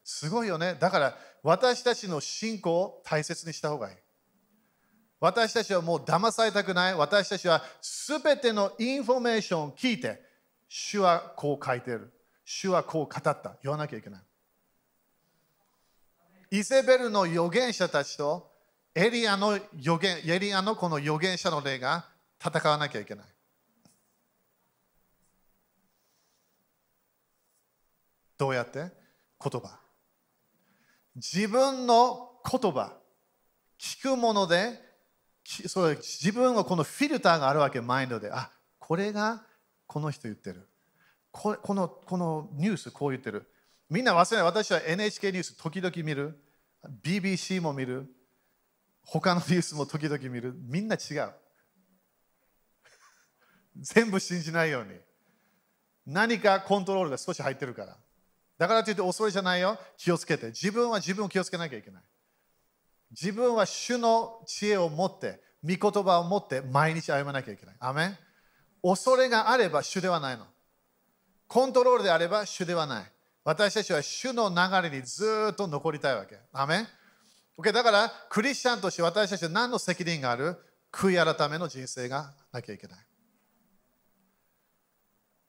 すごいよね。だから私たちの信仰を大切にした方がいい。私たちはもう騙されたくない。私たちはすべてのインフォメーションを聞いて、主はこう書いてる。主はこう語った。言わなきゃいけない。イゼベルの預言者たちとエリアの預言エリアのこの預言者の霊が戦わなきゃいけない。どうやって？言葉。自分の言葉、聞くもので、それ自分のこのフィルターがあるわけ、マインドで。あこれがこの人言ってる。ここのこのニュースこう言ってる。みんな忘れない。私は NHK ニュース時々見る。BBC も見る。他のニュースも時々見る。みんな違う。全部信じないように。何かコントロールが少し入ってるから。だからといって恐れじゃないよ。気をつけて。自分は自分を気をつけなきゃいけない。自分は主の知恵を持って、御言葉を持って毎日歩まなきゃいけない。アメン恐れがあれば主ではないの。コントロールであれば主ではない。私たちは主の流れにずっと残りたいわけ。アメン ?OK だから、クリスチャンとして私たちは何の責任がある？悔い改めの人生がなきゃいけない。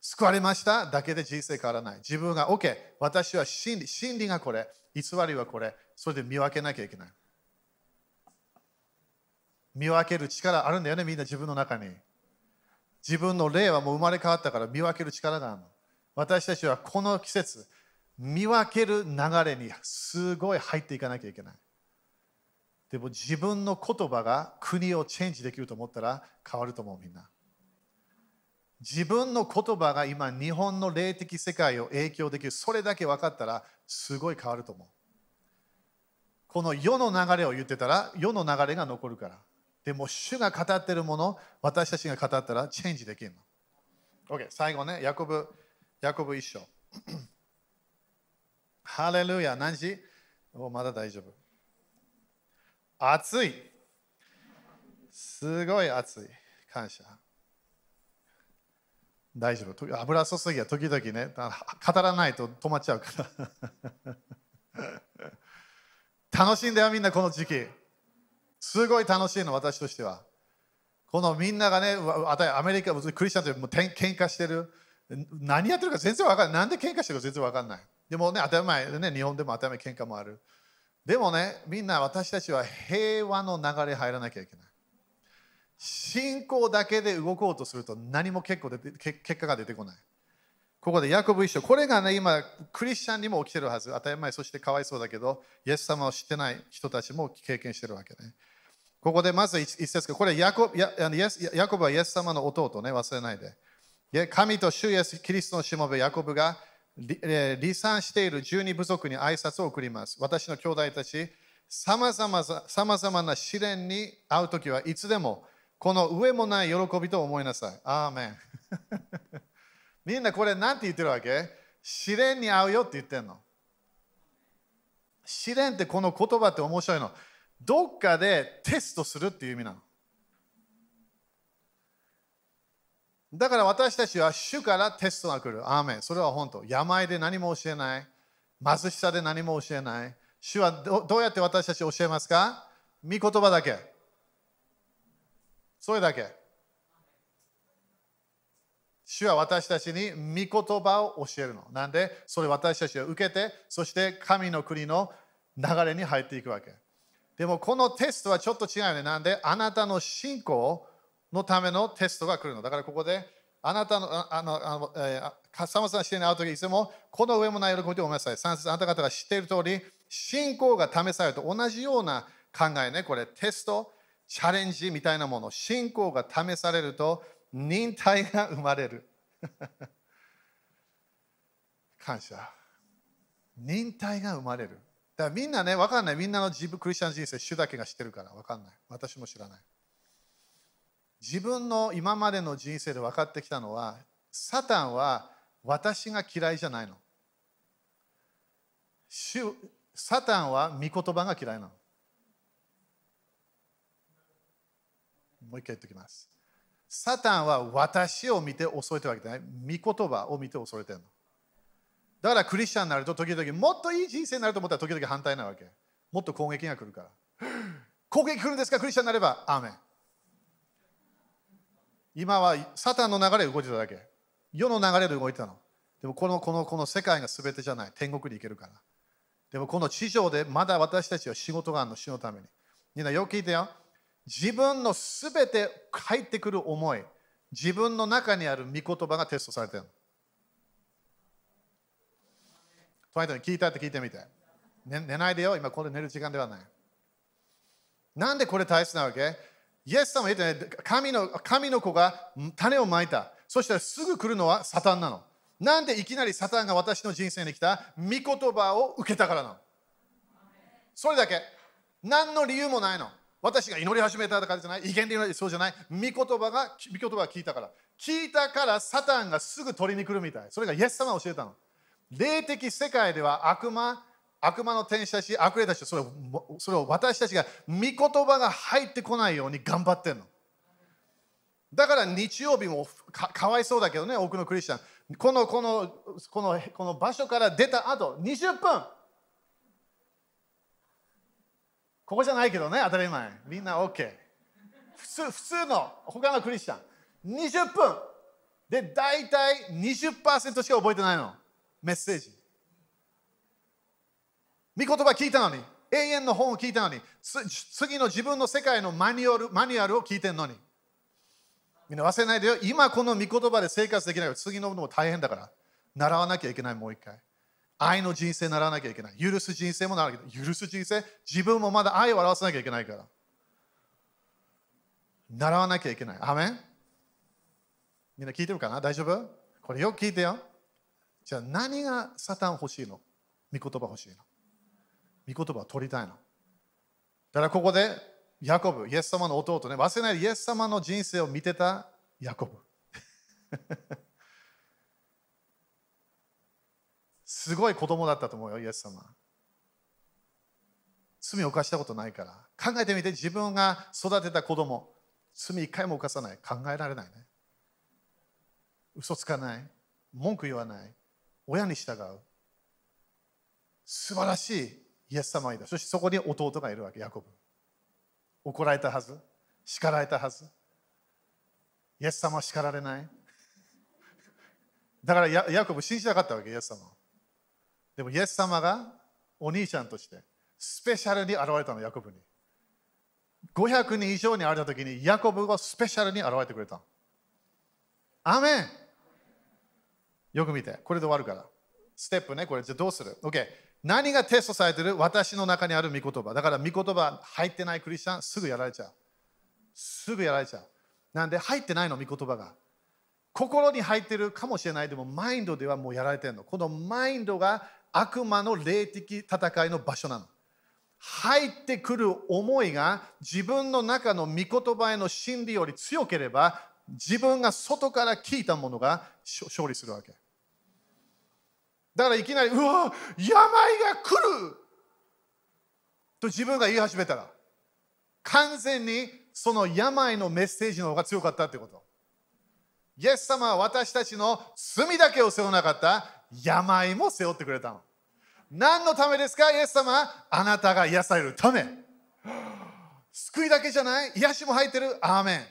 救われましただけで人生変わらない。自分が OK、私は真理、真理がこれ、偽りはこれ、それで見分けなきゃいけない。見分ける力あるんだよね、みんな自分の中に。自分の霊はもう生まれ変わったから見分ける力があるの。私たちはこの季節、見分ける流れにすごい入っていかなきゃいけない。でも自分の言葉が国をチェンジできると思ったら変わると思うみんな。自分の言葉が今日本の霊的世界を影響できる。それだけ分かったらすごい変わると思う。この世の流れを言ってたら世の流れが残るから。でも主が語ってるもの私たちが語ったらチェンジできるの。OK 最後ね。ヤコブヤコブ一章。<clears throat> ハレルヤ。何時？おまだ大丈夫。暑い。すごい暑い。感謝。大丈夫。油注ぎは時々ね語らないと止まっちゃうから。<laughs> 楽しんだよみんなこの時期。すごい楽しいの私としては。このみんながねアメリカクリスチャンともう喧嘩してる。何やってるか全然わかんない。なんで喧嘩してるか全然わかんない。でもね当たり前ね日本でも当たり前喧嘩もある。でもねみんな私たちは平和の流れ入らなきゃいけない。信仰だけで動こうとすると何も結構出て結果が出てこない。ここでヤコブ一緒。これがね、今、クリスチャンにも起きてるはず。当たり前、そしてかわいそうだけど、イエス様を知ってない人たちも経験してるわけね。ここでまず一節これヤコヤヤコブはイエス様の弟ね、忘れないで。神と主イエスキリストのしもべヤコブが離散している十二部族に挨拶を送ります。私の兄弟たち、さまざまな試練に会うときはいつでもこの上もない喜びと思いなさい。アーメン。<laughs> みんなこれ何て言ってるわけ？試練に合うよって言ってんの。試練ってこの言葉って面白いの。どっかでテストするっていう意味なの。だから私たちは主からテストが来る。アーメン。それは本当。病で何も教えない。貧しさで何も教えない。主はどうやって私たち教えますか？御言葉だけ。それだけ。主は私たちに御言葉を教えるの。なんで、それ私たちは受けて、そして神の国の流れに入っていくわけ。でもこのテストはちょっと違うよね。なんで、あなたの信仰のためのテストが来るの。だからここで、あなたの、あの、あのえー、さまざまして会うとき、いつも、この上もない喜びと思いなさい。3節あなた方が知っている通り、信仰が試されると同じような考えね。これ、テスト。チャレンジみたいなもの、信仰が試されると忍耐が生まれる。<laughs> 感謝。忍耐が生まれる。だからみんなね、わかんない。みんなの自分、クリスチャン人生、主だけが知ってるからわかんない。私も知らない。自分の今までの人生で分かってきたのは、サタンは私が嫌いじゃないの。サタンは御言葉が嫌いなの。もう一回言っておきます。サタンは私を見て恐れてるわけじゃない。御言葉を見て恐れてるの。だからクリスチャンになると時々もっといい人生になると思ったら時々反対なわけ。もっと攻撃が来るから。攻撃来るんですか？クリスチャンになれば。アーメン。今はサタンの流れ動いてただけ。世の流れで動いてたの。でもこのこのこの世界が全てじゃない。天国に行けるから。でもこの地上でまだ私たちは仕事があるの、死のために。みんなよく聞いてよ。自分のすべて入ってくる思い、自分の中にある御言葉がテストされてる。隣に聞いたって聞いてみて、ね。寝ないでよ、今これ寝る時間ではない。なんでこれ大切なわけ？イエス様言ってね、神の神の子が種をまいた。そしたらすぐ来るのはサタンなの。なんでいきなりサタンが私の人生に来た？御言葉を受けたからなの。それだけ。何の理由もないの。私が祈り始めたからじゃない、威厳で祈りそうじゃない、御言葉が、御言葉が聞いたから。聞いたからサタンがすぐ取りに来るみたい。それがイエス様が教えたの。霊的世界では悪魔、悪魔の天使たち、悪霊たち、それをそれを私たちが御言葉が入ってこないように頑張ってんの。だから日曜日もかかわいそうだけどね、多くのクリスチャン。このこのこのこの場所から出た後、20分。ここじゃないけどね、当たり前。みんな OK。普通普通の他のクリスチャン。20分で大体20%しか覚えてないの。メッセージ。御言葉聞いたのに、永遠の本を聞いたのに、次の自分の世界のマニュアルマニュアルを聞いてるのに。みんな忘れないでよ。今この御言葉で生活できないから次のものも大変だから。習わなきゃいけない、もう一回。愛の人生にならなきゃいけない。許す人生もならなきゃいけない。許す人生、自分もまだ愛を表さなきゃいけないから。習わなきゃいけない。アメン？みんな聞いてるかな？大丈夫？これよく聞いてよ。じゃあ何がサタン欲しいの？御言葉欲しいの？御言葉を取りたいの？だからここでヤコブ、イエス様の弟ね、忘れないでイエス様の人生を見てたヤコブ。すごい子供だったと思うよ、イエス様。罪を犯したことないから。考えてみて、自分が育てた子供、罪一回も犯さない。考えられないね。嘘つかない。文句言わない。親に従う。素晴らしいイエス様がいた。そしてそこに弟がいるわけ、ヤコブ。怒られたはず。叱られたはず。イエス様は叱られない。だからヤコブ信じなかったわけ、イエス様。でもイエス様がお兄ちゃんとしてスペシャルに現れたの、ヤコブに。500人以上に会えた時にヤコブがスペシャルに現れてくれた。アメンよく見て、これで終わるから。ステップね、これじゃどうする ?OK。何がテストされてる？私の中にある御言葉。だから御言葉入ってないクリスチャン、すぐやられちゃう。すぐやられちゃう。なんで入ってないの、御言葉が。心に入ってるかもしれない。でも、マインドではもうやられてるの。このマインドが悪魔の霊的戦いの場所なの。入ってくる思いが自分の中の御言葉への真理より強ければ自分が外から聞いたものが勝利するわけ。だからいきなり、うわ、病が来ると自分が言い始めたら、完全にその病のメッセージの方が強かったってこと。イエス様は私たちの罪だけを背負わなかった病も背負ってくれたの。何のためですか？イエス様あなたが癒されるため。救いだけじゃない？癒しも入ってるアーメン。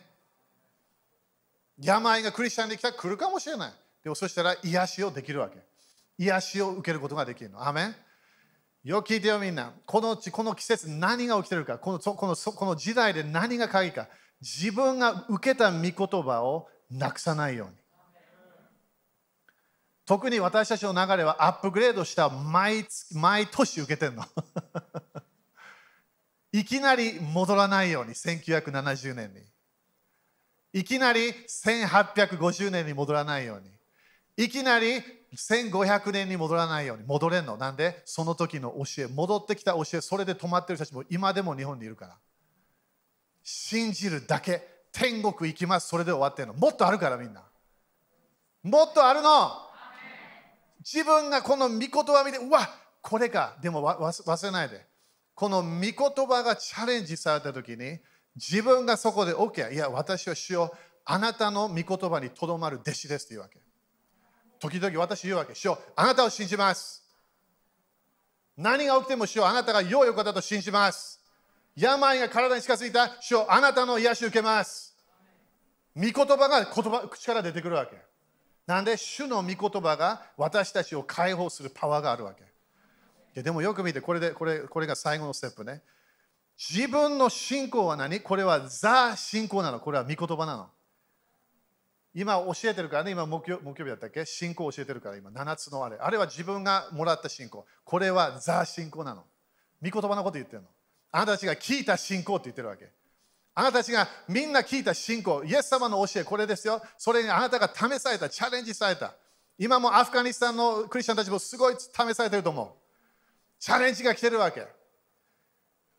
病がクリスチャンできたら来るかもしれない。でもそしたら癒しをできるわけ。癒しを受けることができるの。アメンよく聞いてよみんな。このこの季節何が起きてるかこのこのこの時代で何が鍵か。自分が受けた御言葉をなくさないように。特に私たちの流れはアップグレードした毎毎年受けてるの。<laughs> いきなり戻らないように、1970年に。いきなり1850年に戻らないように。いきなり1500年に戻らないように戻れんの。なんで？その時の教え、戻ってきた教え、それで止まってる人たちも今でも日本にいるから。信じるだけ、天国行きます、それで終わってるの。もっとあるからみんな。もっとあるの。自分がこの御言葉見て、うわこれか。でも忘れないで。この御言葉がチャレンジされた時に、自分がそこで OK。いや、私は主よあなたの御言葉にとどまる弟子ですというわけ。時々私言うわけ。主よあなたを信じます。何が起きても主よあなたが良いお方と信じます。病が体に近づいた主よあなたの癒しを受けます。御言葉が言葉口から出てくるわけ。なんで主の御言葉が私たちを解放するパワーがあるわけ。でもよく見て、これでこれこれが最後のステップね。自分の信仰は何？これはザ信仰なの。これは御言葉なの。今教えてるからね、今木曜木曜日だったっけ？信仰教えてるから今7つのあれ。あれは自分がもらった信仰。これはザ信仰なの。御言葉のこと言ってるの。あなたたちが聞いた信仰って言ってるわけ。あなたたちがみんな聞いた信仰、イエス様の教え、これですよ。それにあなたが試された、チャレンジされた。今もアフガニスタンのクリスチャンたちもすごい試されてると思う。チャレンジが来てるわけ。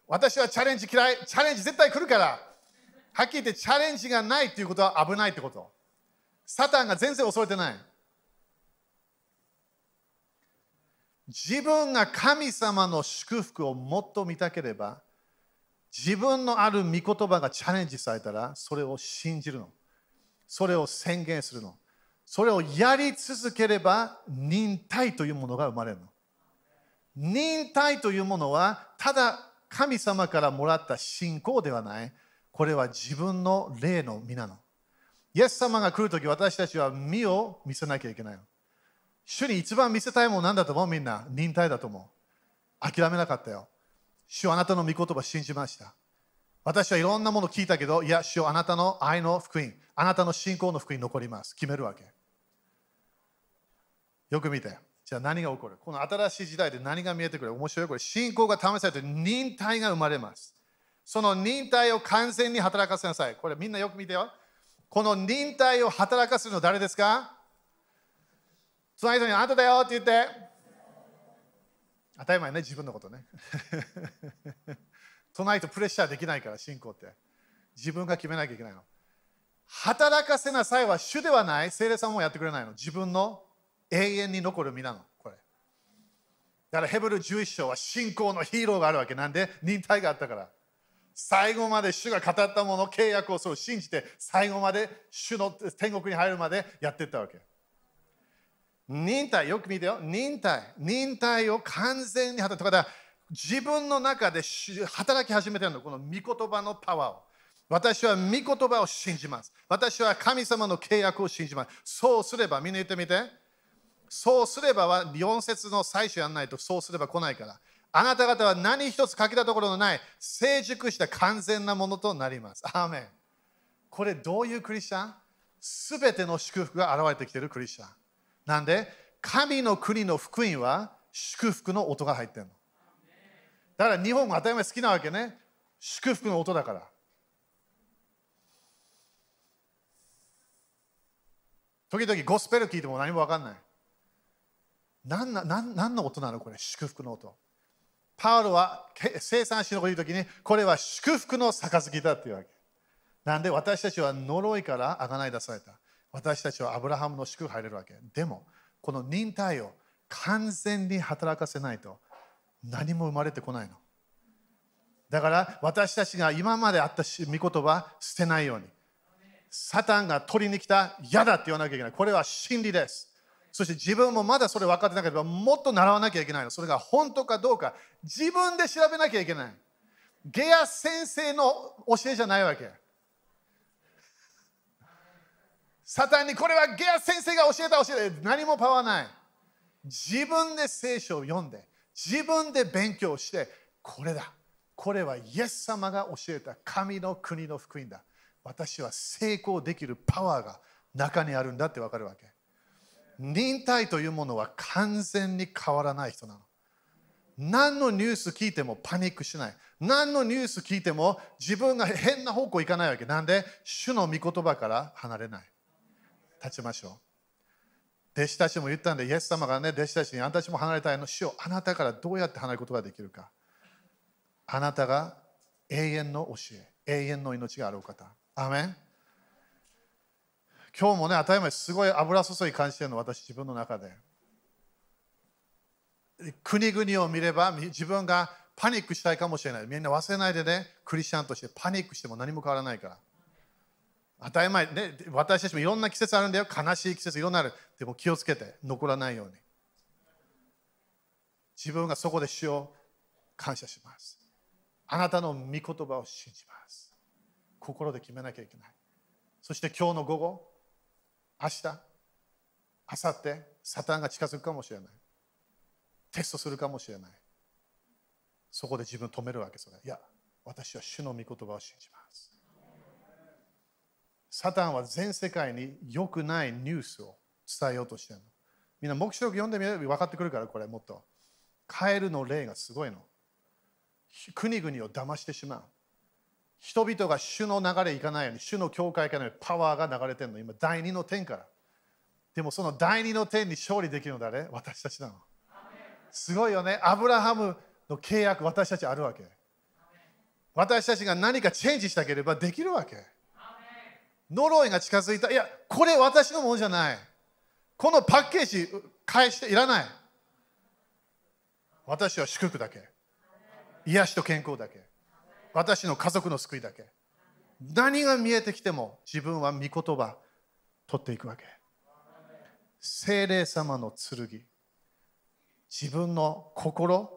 私はチャレンジ嫌い。チャレンジ絶対来るから。はっきり言ってチャレンジがないっていうことは危ないってこと。サタンが全然恐れてない。自分が神様の祝福をもっと見たければ、自分のある御言葉がチャレンジされたら、それを信じるの。それを宣言するの。それをやり続ければ、忍耐というものが生まれるの。忍耐というものは、ただ神様からもらった信仰ではない。これは自分の霊の身なの。イエス様が来るとき、私たちは身を見せなきゃいけないの。主に一番見せたいものなんだと思う？みんな。忍耐だと思う。諦めなかったよ。主あなたの御言葉信じました。私はいろんなもの聞いたけど、いや、主はあなたの愛の福音、あなたの信仰の福音残ります。決めるわけ。よく見て。じゃあ何が起こる？この新しい時代で何が見えてくる？面白い？これ。信仰が試されて忍耐が生まれます。その忍耐を完全に働かせなさい。これみんなよく見てよ。この忍耐を働かせるの誰ですか？隣人にあんただよって言って。当たり前ね、自分のことね。<laughs> 隣人プレッシャーできないから、信仰って。自分が決めなきゃいけないの。働かせなさいは主ではない、聖霊さんもやってくれないの。自分の永遠に残る身なの。これ。だからヘブル11章は信仰のヒーローがあるわけなんで？忍耐があったから。最後まで主が語ったもの、契約をそう信じて、最後まで主の天国に入るまでやっていったわけ。忍耐、よく見てよ。忍耐。忍耐を完全に働く。だから自分の中で働き始めてるの、この御言葉のパワーを。私は御言葉を信じます。私は神様の契約を信じます。そうすれば、みんな言ってみて。そうすればは4節の最初やんないとそうすれば来ないから。あなた方は何一つ欠けたところのない成熟した完全なものとなります。アーメン。これどういうクリスチャン？すべての祝福が現れてきているクリスチャン。なんで、神の国の福音は祝福の音が入ってるの。だから日本が当たり前好きなわけね。祝福の音だから。時々ゴスペル聞いても何も分かんない。何何何の音なのこれ祝福の音。パウロは生産しのこと言うときに、これは祝福の杯だっていうわけ。なんで私たちは呪いからあがない出された。私たちはアブラハムの祝福入れるわけ。でも、この忍耐を完全に働かせないと何も生まれてこないの。だから私たちが今まであった御言葉捨てないように。サタンが取りに来た嫌だって言わなきゃいけない。これは真理です。そして自分もまだそれ分かってなければもっと習わなきゃいけないの。それが本当かどうか自分で調べなきゃいけない。ゲア先生の教えじゃないわけ。サタンにこれはゲア先生が教えた教えで何もパワーない。自分で聖書を読んで自分で勉強してこれだ。これはイエス様が教えた神の国の福音だ。私は成功できるパワーが中にあるんだって分かるわけ。忍耐というものは完全に変わらない人なの。何のニュース聞いてもパニックしない。何のニュース聞いても自分が変な方向行かないわけ。なんで？主の御言葉から離れない。立ちましょう。弟子たちも言ったんで、イエス様がね、弟子たちにあなたたちも離れたいの、主をあなたからどうやって離れることができるか。あなたが永遠の教え、永遠の命があるお方。アメン今日もね、当たり前すごい油注ぎ感じてるの、私自分の中で。国々を見れば自分がパニックしたいかもしれない。みんな忘れないでね、クリスチャンとしてパニックしても何も変わらないから。当たり前、ね、私たちもいろんな季節あるんだよ。悲しい季節いろんなある。でも気をつけて、残らないように。自分がそこで主を感謝します。あなたの御言葉を信じます。心で決めなきゃいけない。そして今日の午後、明日、明後日、サタンが近づくかもしれない。テストするかもしれない。そこで自分を止めるわけそれ。いや、私は主の御言葉を信じます。サタンは全世界に良くないニュースを伝えようとしてるの。みんな、黙示録読んでみれば分かってくるから、これもっと。カエルの霊がすごいの。国々を騙してしまう。人々が主の流れ行かないように、主の教会からパワーが流れてるの、今、第二の天から。でもその第二の天に勝利できるの誰？私たちなの。すごいよね。アブラハムの契約、私たちあるわけ。私たちが何かチェンジしたければできるわけ。呪いが近づいた。いや、これ私のものじゃない。このパッケージ返していらない。私は祝福だけ。癒しと健康だけ。私の家族の救いだけ何が見えてきても自分は御言葉取っていくわけ精霊様の剣自分の心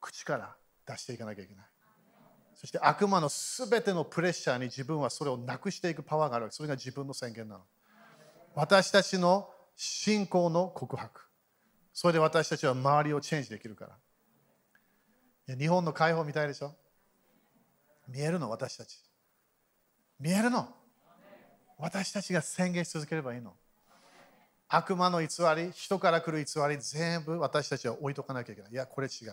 口から出していかなきゃいけないそして悪魔のすべてのプレッシャーに自分はそれをなくしていくパワーがあるそれが自分の宣言なの。私たちの信仰の告白。それで私たちは周りをチェンジできるから。日本の解放みたいでしょ？見えるの？私たち。見えるの？私たちが宣言し続ければいいの。悪魔の偽り人から来る偽り全部私たちは置いとかなきゃいけない。いやこれ違う。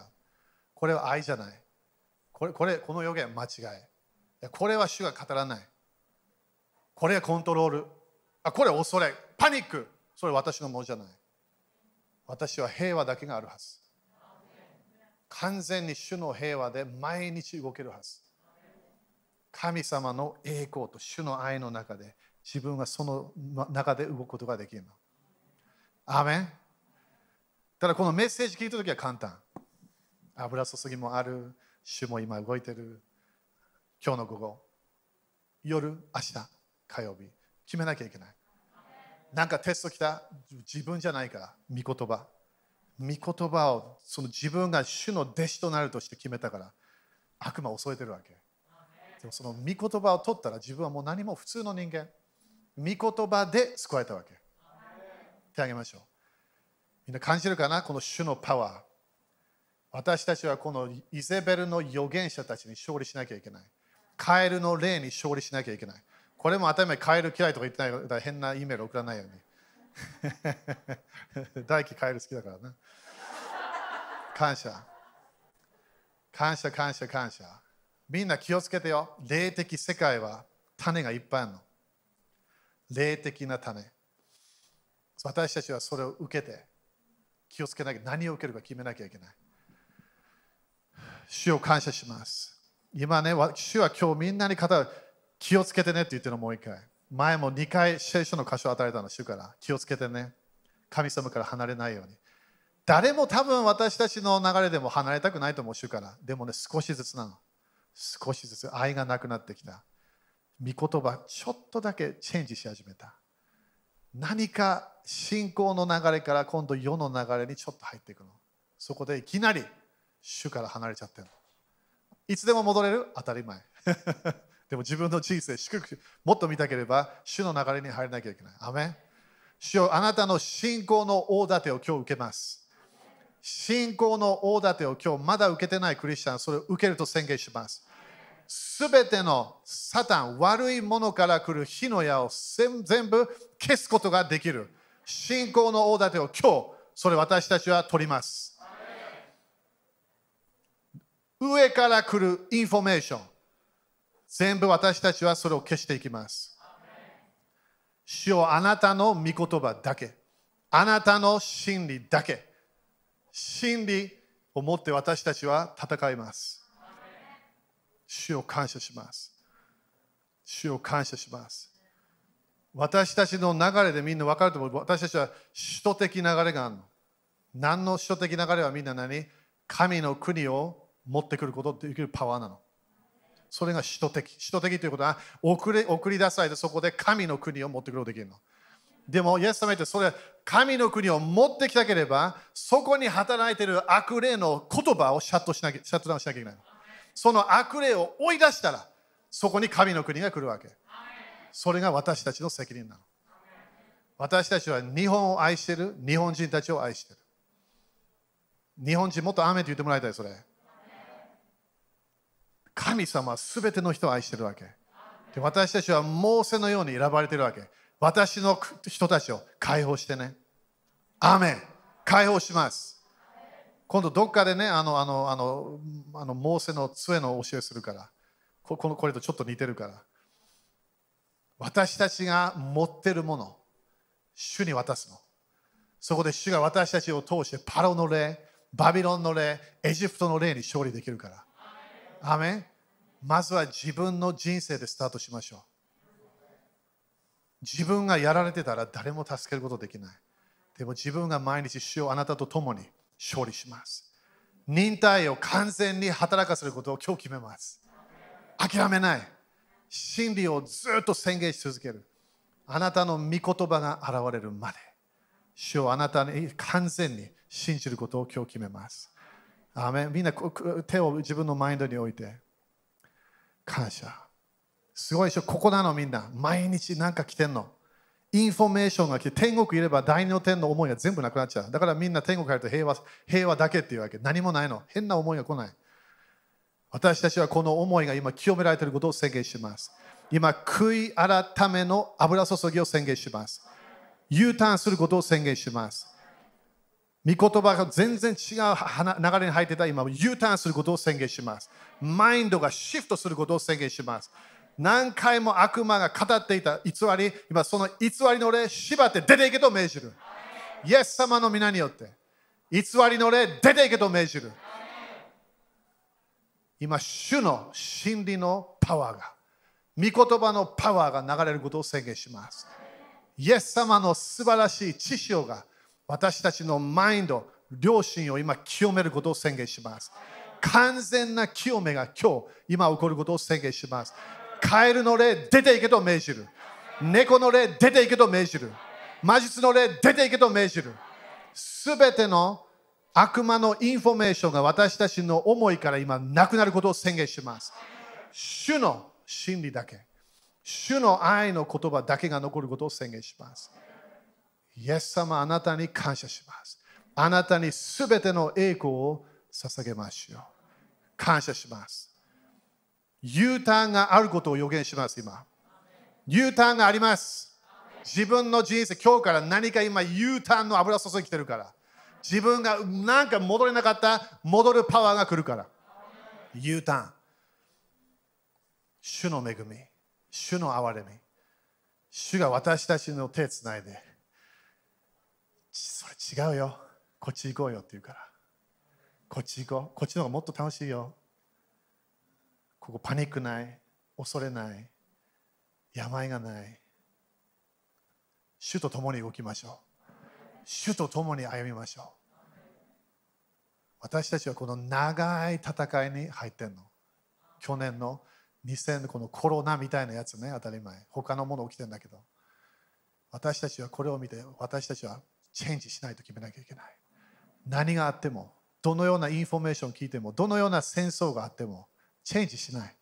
これは愛じゃない。これこれこの予言間違いこれは主が語らないこれはコントロール。あ、これは恐れ。パニック。それは私のものじゃない。私は平和だけがあるはず。完全に主の平和で毎日動けるはず。神様の栄光と主の愛の中で自分がその中で動くことができるの。アメンただこのメッセージ聞いたときは簡単。油注ぎもある。主も今動いてる。今日の午後。夜、明日、火曜日。決めなきゃいけない。なんかテスト来た自分じゃないから。御言葉。御言葉をその自分が主の弟子となるとして決めたから悪魔を襲えてるわけ。でもその御言葉を取ったら自分はもう何も普通の人間。御言葉で救われたわけ。手あげましょう。みんな感じるかな？この主のパワー。私たちはこのイゼベルの預言者たちに勝利しなきゃいけない。カエルの霊に勝利しなきゃいけない。これも当たり前カエル嫌いとか言ってないから変なイメール送らないように。<laughs> 大輝カエル好きだからな。感謝。感謝、感謝、感謝。みんな気をつけてよ。霊的世界は種がいっぱいあるの。霊的な種。私たちはそれを受けて気をつけなきゃ何を受けるか決めなきゃいけない。主を感謝します。今ね、主は今日みんなに語気をつけてねって言ってるのもう一回。前も2回聖書の箇所を与えたの主から。気をつけてね。神様から離れないように。誰も多分私たちの流れでも離れたくないと思う主から。でもね少しずつなの。少しずつ愛がなくなってきた。御言葉ちょっとだけチェンジし始めた。何か信仰の流れから今度世の流れにちょっと入っていくの。そこでいきなり主から離れちゃってるいつでも戻れる？当たり前 <laughs> でも自分の人生、祝福、もっと見たければ、主の流れに入らなきゃいけない。アメ主よあなたの信仰の大盾を今日受けます。信仰の大盾を今日まだ受けてないクリスチャン、それを受けると宣言します。すべてのサタン、悪いものから来る火の矢を全部消すことができる。信仰の大盾を今日、それ私たちは取ります。上から来るインフォメーション。全部私たちはそれを消していきます。主よあなたの御言葉だけ、あなたの真理だけ、真理を持って私たちは戦います。主を感謝します。主を感謝します。私たちの流れでみんな分かると思う。私たちは首都的流れがあるの。何の首都的流れはみんな何？神の国を持ってくることっていうパワーなの。それが使徒的。使徒的ということは送り送り出されてそこで神の国を持ってくることができるの。でも、イエス様ってそれ神の国を持ってきたければそこに働いている悪霊の言葉をシャットしなきゃシャットダウンしなきゃいけないの。その悪霊を追い出したらそこに神の国が来るわけ。それが私たちの責任なの。私たちは日本を愛している日本人たちを愛している。日本人もっと雨って言ってもらいたい、それ。神様は全ての人を愛してるわけ。で私たちはモーセのように選ばれてるわけ。私の人たちを解放してね。アメン解放します。今度どっかでね、あの、あの、あの、あのモーセの杖の教えするからこ。このこれとちょっと似てるから。私たちが持ってるもの、主に渡すの。そこで主が私たちを通してパロの霊、バビロンの霊、エジプトの霊に勝利できるから。アメンまずは自分の人生でスタートしましょう。自分がやられてたら誰も助けることできない。でも自分が毎日主をあなたと共に勝利します。忍耐を完全に働かせることを今日決めます。諦めない。真理をずっと宣言し続ける。あなたの御言葉が現れるまで。主をあなたに完全に信じることを今日決めます。アーメンみんな手を自分のマインドに置いて感謝すごいでしょここなのみんな毎日なんか来てんのインフォメーションが来て天国いれば第二の天の思いが全部なくなっちゃうだからみんな天国入ると平和平和だけっていうわけ何もないの変な思いが来ない私たちはこの思いが今清められていることを宣言します今悔い改めの油注ぎを宣言します U ターンすることを宣言します御言葉が全然違う流れに入ってた今 U ターンすることを宣言します。マインドがシフトすることを宣言します。何回も悪魔が語っていた偽り、今その偽りの霊、縛って出ていけと命じる。イエス様の皆によって、偽りの霊、出ていけと命じる。今、主の真理のパワーが、御言葉のパワーが流れることを宣言します。イエス様の素晴らしい知識が私たちのマインド、良心を今清めることを宣言します。完全な清めが今日、今起こることを宣言します。カエルの霊、出ていけと命じる。猫の霊、出ていけと命じる。魔術の霊、出ていけと命じる。すべての悪魔のインフォメーションが私たちの思いから今なくなることを宣言します。主の真理だけ、主の愛の言葉だけが残ることを宣言します。イエス様、あなたに感謝します。あなたにすべての栄光を捧げましょう。感謝します。U ターンがあることを予言します、今。U ターンがあります。自分の人生、今日から何か今 U ターンの油注ぎてるから。自分がなんか戻れなかった戻るパワーが来るから U ターン主の恵み主の憐れみ主が私たちの手つないでそれ違うよ。こっち行こうよって言うから。こっち行こう。こっちの方がもっと楽しいよ。ここパニックない。恐れない。病がない。主と共に動きましょう。主と共に歩みましょう。私たちはこの長い戦いに入ってんの。去年の2000のこのコロナみたいなやつね。当たり前。他のもの起きてんだけど。私たちはこれを見て私たちはチェンジしないと決めなきゃいけない。何があってもどのようなインフォメーションを聞いてもどのような戦争があってもチェンジしない。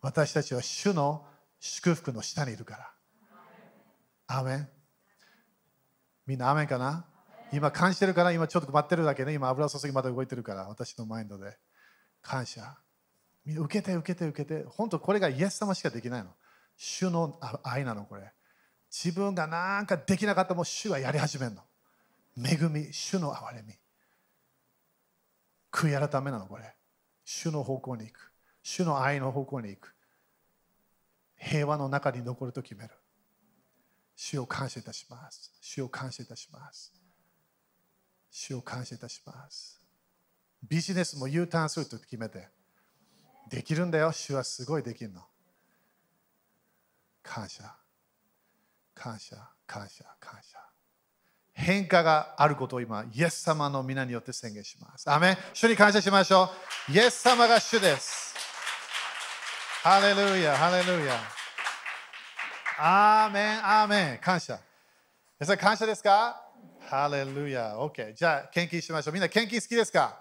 私たちは主の祝福の下にいるから。アーメン。みんな雨かな？今感じてるから今ちょっと待ってるだけね。今油注ぎまだ動いてるから。私のマインドで。感謝。みんな受けて受けて受けて。本当これがイエス様しかできないの。主の愛なのこれ。自分がなんかできなかったも主はやり始めるの。恵み主の憐れみ悔い改めなのこれ主の方向に行く主の愛の方向に行く平和の中に残ると決める主を感謝いたします。主を感謝いたします。主を感謝いたします。ビジネスも U ターンすると決めて、できるんだよ。主はすごいできるの。感謝。感謝、感謝、感謝。変化があることを今、イエス様の皆によって宣言します。アメ主に感謝しましょう。イエス様が主です。ハレルヤ、ハレルヤ。アーメン、アーメン。感謝。皆さん、感謝ですか？ハレルヤ。OK。じゃあ、献金しましょう。みんな、献金好きですか？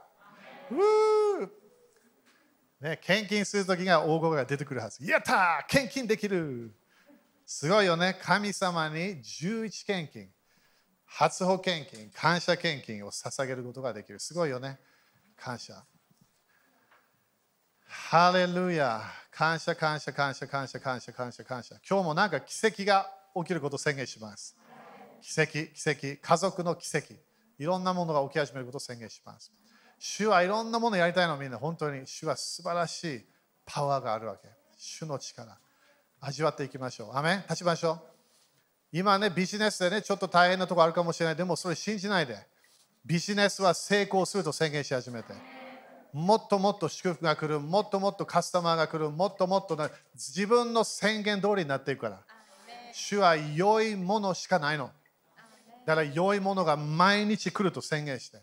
ね、献金するときが大声が出てくるはず。やった献金できるすごいよね。神様に11献金、初歩献金、感謝献金を捧げることができる。すごいよね。感謝。ハレルヤ。感謝、感謝、感謝、感謝、感謝、感謝、感謝。今日もなんか奇跡が起きることを宣言します。奇跡、奇跡、家族の奇跡。いろんなものが起き始めることを宣言します。主はいろんなものやりたいのみんな本当に主は素晴らしいパワーがあるわけ。主の力。味わっていきましょう。アメ立ちましょう。今ね、ビジネスでね、ちょっと大変なところあるかもしれない。でもそれ信じないで。ビジネスは成功すると宣言し始めて。もっともっと祝福が来る、もっともっとカスタマーが来る、もっともっとね自分の宣言通りになっていくから。主は良いものしかないの。だから良いものが毎日来ると宣言して。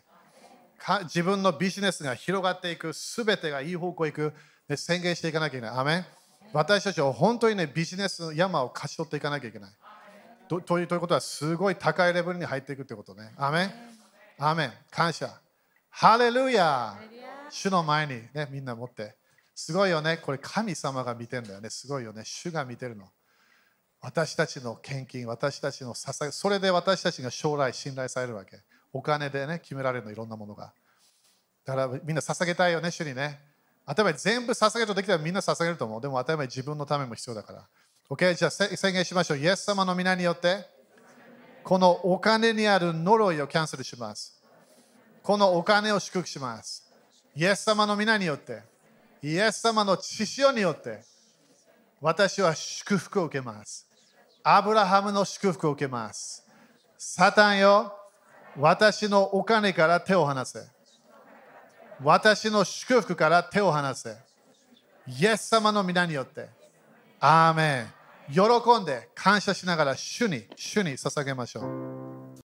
自分のビジネスが広がっていく、すべてがいい方向へ行く、で宣言していかなきゃいけない。アメ私たちは本当にね、ビジネスの山を勝ち取っていかなきゃいけない。とということは、すごい高いレベルに入っていくってことね。アメアメ感謝。ハレルヤ主の前にね、みんな持って。すごいよね。これ神様が見てるんだよね。すごいよね。主が見てるの。私たちの献金、私たちの捧げ、それで私たちが将来信頼されるわけ。お金でね、決められるの、いろんなものが。だからみんな捧げたいよね、主にね。当たり前全部捧げるとできたらみんな捧げると思う。でも当たり前自分のためも必要だから。OK、じゃあ宣言しましょう。イエス様の皆によって、このお金にある呪いをキャンセルします。このお金を祝福します。イエス様の皆によって、イエス様の血潮によって、私は祝福を受けます。アブラハムの祝福を受けます。サタンよ、私のお金から手を離せ。私の祝福から手を離せ。イエス様の皆によって。アーメン。喜んで感謝しながら主に、主に捧げましょう。